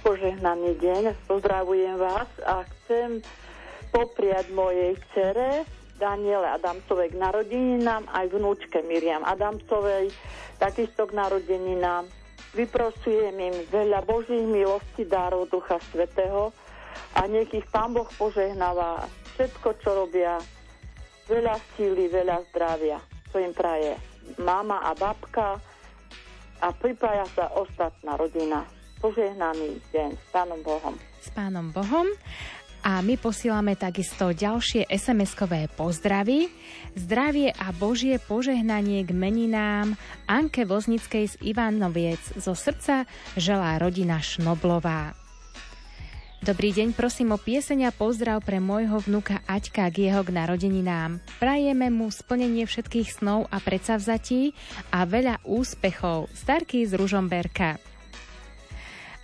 Požehnaný deň, pozdravujem vás a chcem popriať mojej cere Daniele Adamcovej k narodeninám aj vnúčke Miriam Adamcovej takisto k narodeninám. Vyprosujem im veľa Božích milostí, dárov Ducha Svetého a nech ich Pán Boh požehnáva všetko, čo robia. Veľa síly, veľa zdravia. To im praje mama a babka a pripája sa ostatná rodina. Požehnaný deň s Pánom Bohom. S Pánom Bohom. A my posílame takisto ďalšie SMS-kové pozdravy. Zdravie a Božie požehnanie k meninám Anke Voznickej z Ivanoviec. Zo srdca želá rodina Šnoblová. Dobrý deň, prosím o pieseň a pozdrav pre môjho vnuka Aťka k jeho k narodeninám. Prajeme mu splnenie všetkých snov a predsavzatí a veľa úspechov. Starky z Ružomberka.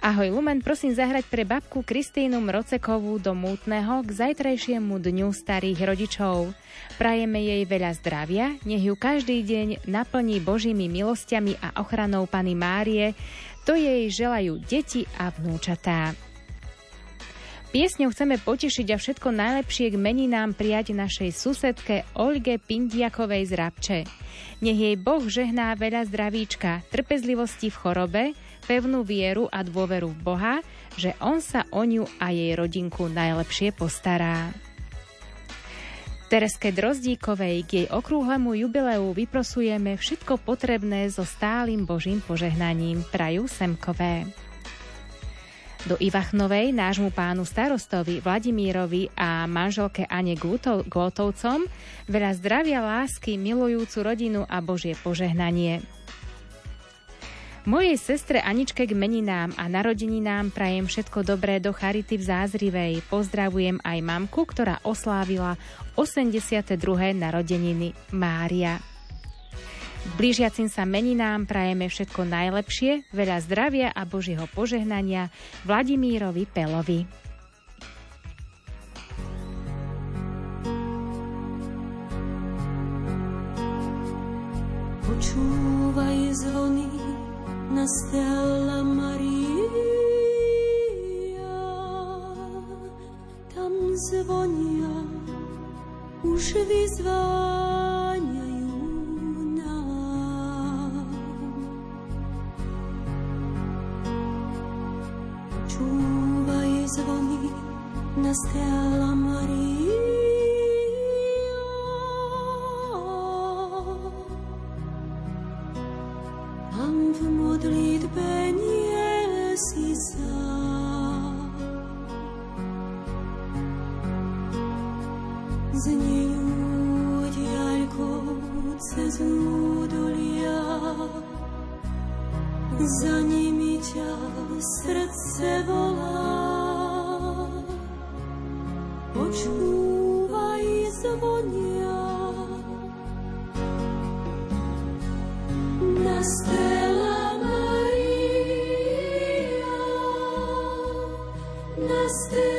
Ahoj Lumen, prosím zahrať pre babku Kristínu Mrocekovú do Mútneho k zajtrajšiemu dňu starých rodičov. Prajeme jej veľa zdravia, nech ju každý deň naplní Božími milostiami a ochranou Pany Márie, to jej želajú deti a vnúčatá. Piesňou chceme potešiť a všetko najlepšie k meninám prijať našej susedke Olge Pindiakovej z Rabče. Nech jej Boh žehná veľa zdravíčka, trpezlivosti v chorobe, pevnú vieru a dôveru v Boha, že On sa o ňu a jej rodinku najlepšie postará. Tereske Drozdíkovej k jej okrúhlemu jubileu vyprosujeme všetko potrebné so stálym Božím požehnaním Praju Semkové. Do Ivachnovej nášmu pánu starostovi Vladimírovi a manželke Ane Glotovcom veľa zdravia, lásky, milujúcu rodinu a Božie požehnanie. Mojej sestre Aničke k meninám a narodeninám prajem všetko dobré do Charity v Zázrivej. Pozdravujem aj mamku, ktorá oslávila 82. narodeniny Mária. Blížiacim sa meninám prajeme všetko najlepšie, veľa zdravia a Božieho požehnania Vladimírovi Pelovi. Počúvaj zvony na Stella Maria. Tam zvonia, už vyzváňajú nám. Čúvaj zvony na Maria. V modlitbe nie si sám. Znejú diaľkou cez údolia, za nimi ťa srdce volá. Počúvaj zvonia, na stele. Christus.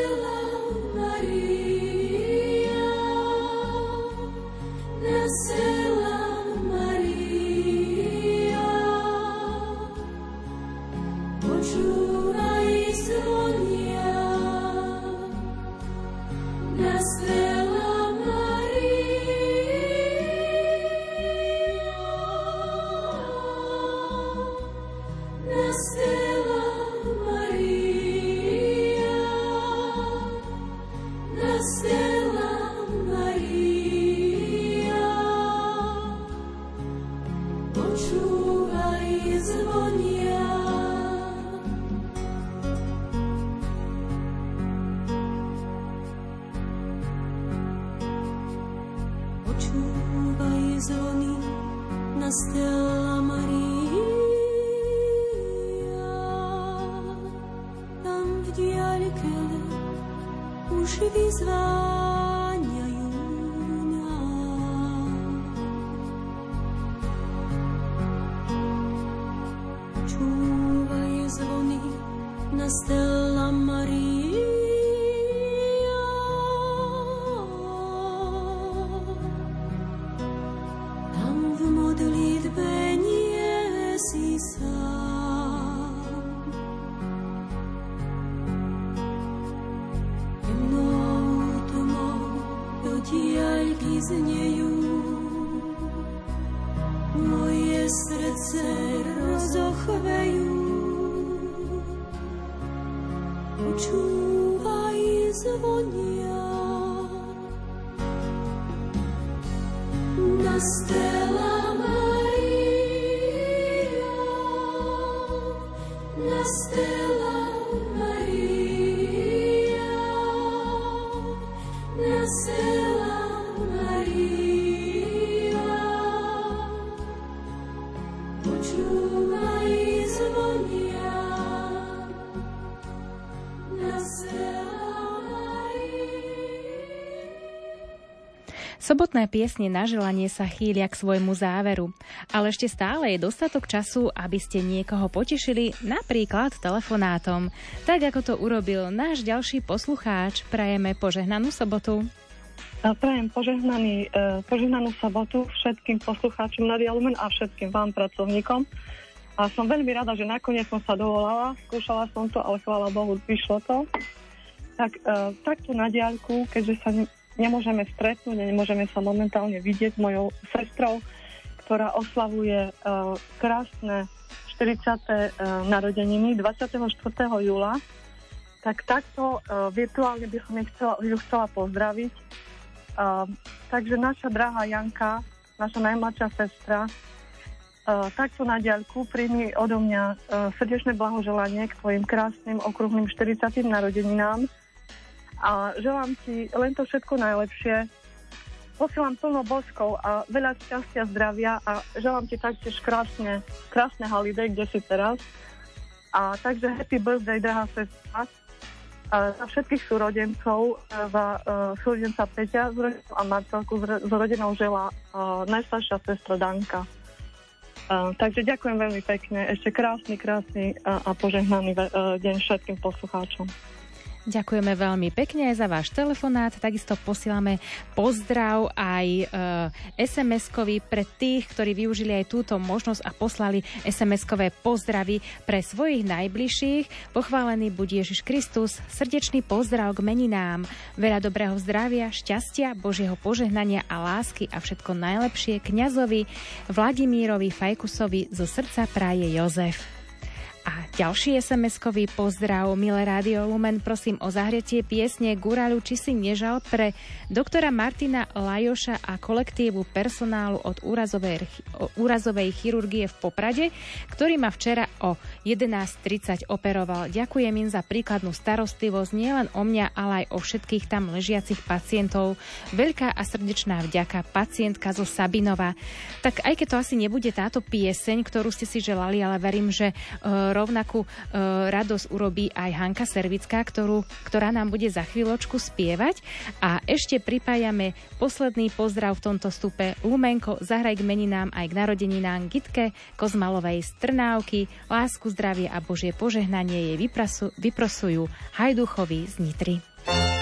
Sobotné piesne na želanie sa chýlia k svojmu záveru, ale ešte stále je dostatok času, aby ste niekoho potešili, napríklad telefonátom. Tak ako to urobil náš ďalší poslucháč, prajeme požehnanú sobotu. Prajem požehnaný, e, požehnanú sobotu všetkým poslucháčom na Lumen a všetkým vám pracovníkom. A som veľmi rada, že nakoniec som sa dovolala, skúšala som to, ale chvála Bohu, vyšlo to. Tak e, takto na diaľku, keďže sa nemôžeme stretnúť, nemôžeme sa momentálne vidieť s mojou sestrou, ktorá oslavuje e, krásne 40. e, narodeniny 24. júla, tak takto e, virtuálne by som chcela, ju chcela pozdraviť. Uh, takže naša drahá Janka, naša najmladšia sestra, uh, takto na diaľku príjmi odo mňa uh, srdečné blahoželanie k tvojim krásnym okruhným 40. narodeninám a želám ti len to všetko najlepšie. Posielam plno boskov a veľa šťastia, zdravia a želám ti taktiež krásne, krásne holiday, kde si teraz. A takže happy birthday, drahá sestra. Za všetkých súrodencov, e, za uh, súrodenca Peťa s rodinou a Marcelku s, ro- s rodinou žela uh, najstaršia sestra Danka. Uh, takže ďakujem veľmi pekne. Ešte krásny, krásny uh, a požehnaný uh, deň všetkým poslucháčom. Ďakujeme veľmi pekne za váš telefonát. Takisto posielame pozdrav aj e, SMS-kový pre tých, ktorí využili aj túto možnosť a poslali SMS-kové pozdravy pre svojich najbližších. Pochválený buď Ježiš Kristus, srdečný pozdrav k meninám, veľa dobrého zdravia, šťastia, Božieho požehnania a lásky a všetko najlepšie kňazovi Vladimírovi Fajkusovi zo srdca praje Jozef. A ďalší SMS-kový pozdrav, milé Rádio Lumen, prosím o zahretie piesne Guralu či si nežal pre doktora Martina Lajoša a kolektívu personálu od úrazovej, úrazovej chirurgie v Poprade, ktorý ma včera o 11.30 operoval. Ďakujem im za príkladnú starostlivosť nielen o mňa, ale aj o všetkých tam ležiacich pacientov. Veľká a srdečná vďaka pacientka zo Sabinova. Tak aj keď to asi nebude táto pieseň, ktorú ste si želali, ale verím, že uh, rovnakú e, radosť urobí aj Hanka Servická, ktorú, ktorá nám bude za chvíľočku spievať. A ešte pripájame posledný pozdrav v tomto stupe. Lumenko, zahraj k meninám aj k narodeninám Gitke Kozmalovej Strnávky, lásku, zdravie a Božie požehnanie jej vyprasu, vyprosujú Hajduchovi z Nitry. Aia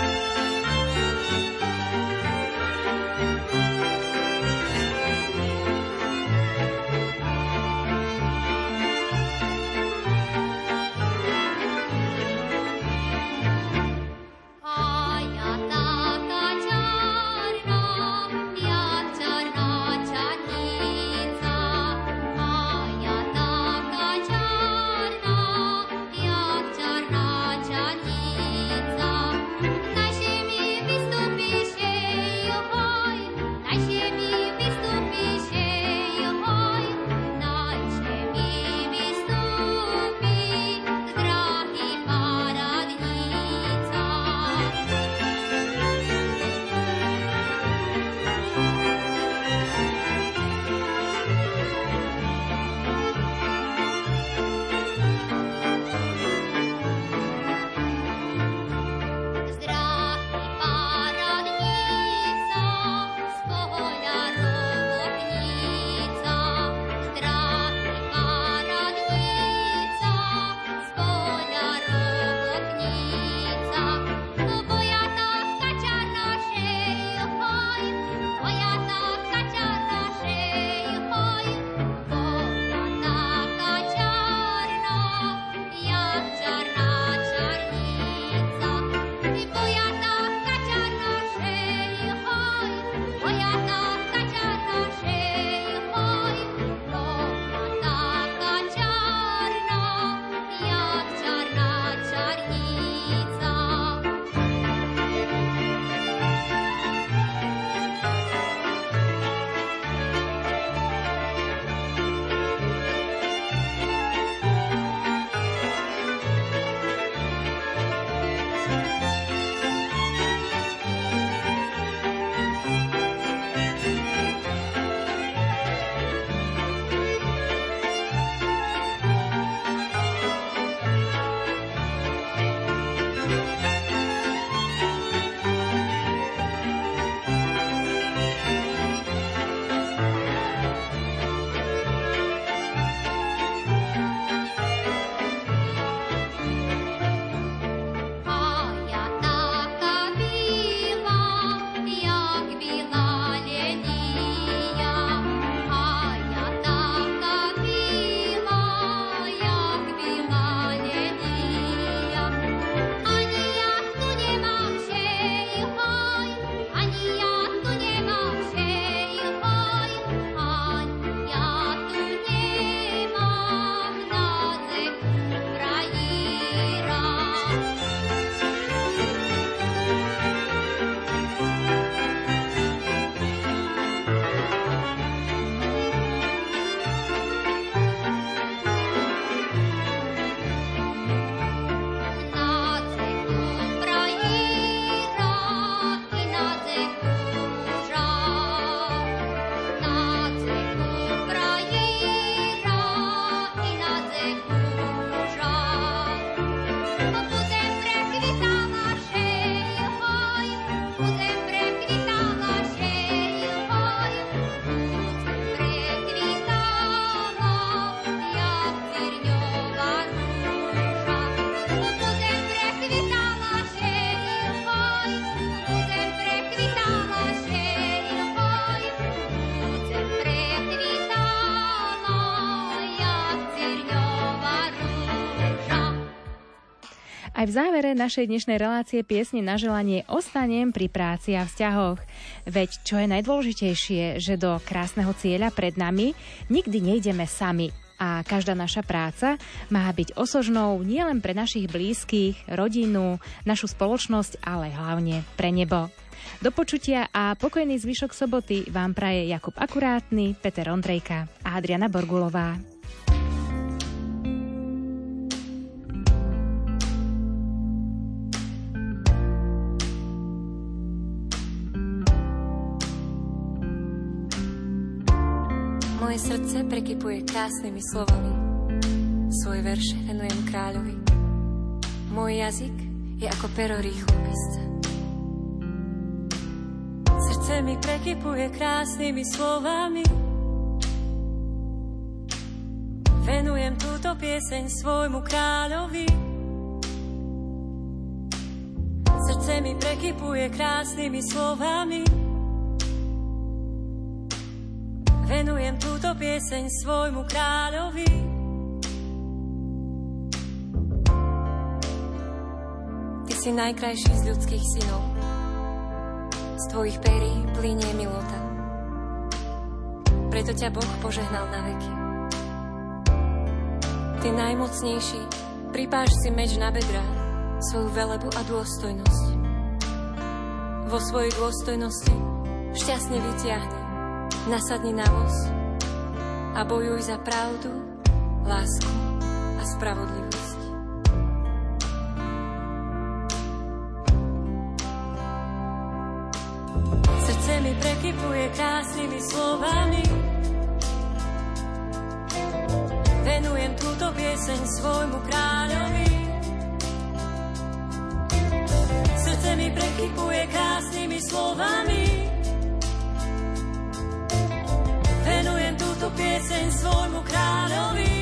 v závere našej dnešnej relácie piesne na želanie ostanem pri práci a vzťahoch. Veď čo je najdôležitejšie, že do krásneho cieľa pred nami nikdy nejdeme sami a každá naša práca má byť osožnou nielen pre našich blízkych, rodinu, našu spoločnosť, ale hlavne pre nebo. Do počutia a pokojný zvyšok soboty vám praje Jakub Akurátny, Peter Ondrejka a Adriana Borgulová. Moje srdce prekypuje krásnymi slovami. Svoj verš venujem kráľovi. Môj jazyk je ako pero rýchlo písca. Srdce mi prekypuje krásnymi slovami. Venujem túto pieseň svojmu kráľovi. Srdce mi prekypuje krásnymi slovami. Venujem túto pieseň svojmu kráľovi. Ty si najkrajší z ľudských synov. Z tvojich perí plinie milota. Preto ťa Boh požehnal na veky. Ty najmocnejší, pripáš si meč na bedra, svoju velebu a dôstojnosť. Vo svojej dôstojnosti šťastne vytiahni nasadni na voz a bojuj za pravdu, lásku a spravodlivosť. Srdce mi prekypuje krásnymi slovami. Venujem túto pieseň svojmu kráľovi. Srdce mi prekypuje krásnymi slovami pieseň svojmu kráľovi.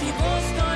ti postoji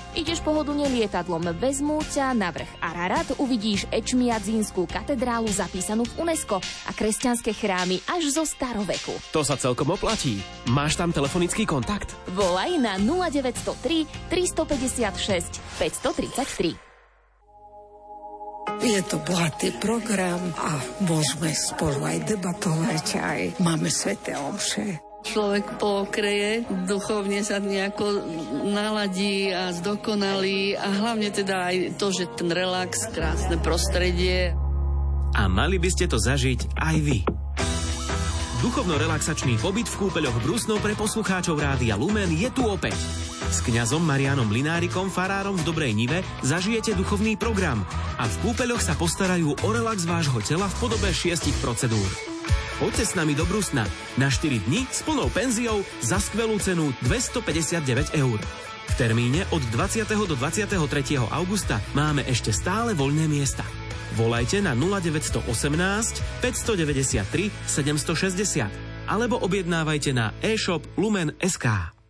Ideš pohodlne lietadlom, vezmú ťa na vrch Ararat, uvidíš Ečmiadzínskú katedrálu zapísanú v UNESCO a kresťanské chrámy až zo staroveku. To sa celkom oplatí. Máš tam telefonický kontakt? Volaj na 0903 356 533. Je to bohatý program a môžeme spolu aj debatovať, aj máme sveté omše. Človek pokreje, duchovne sa nejako naladí a zdokonalí a hlavne teda aj to, že ten relax, krásne prostredie. A mali by ste to zažiť aj vy. Duchovno-relaxačný pobyt v kúpeľoch Brusnov pre poslucháčov Rádia Lumen je tu opäť. S kňazom Marianom Linárikom, farárom v Dobrej Nive, zažijete duchovný program a v kúpeľoch sa postarajú o relax vášho tela v podobe šiestich procedúr. Poďte s nami do Brusna na 4 dni s plnou penziou za skvelú cenu 259 eur. V termíne od 20. do 23. augusta máme ešte stále voľné miesta. Volajte na 0918 593 760 alebo objednávajte na e-shop Lumen.sk.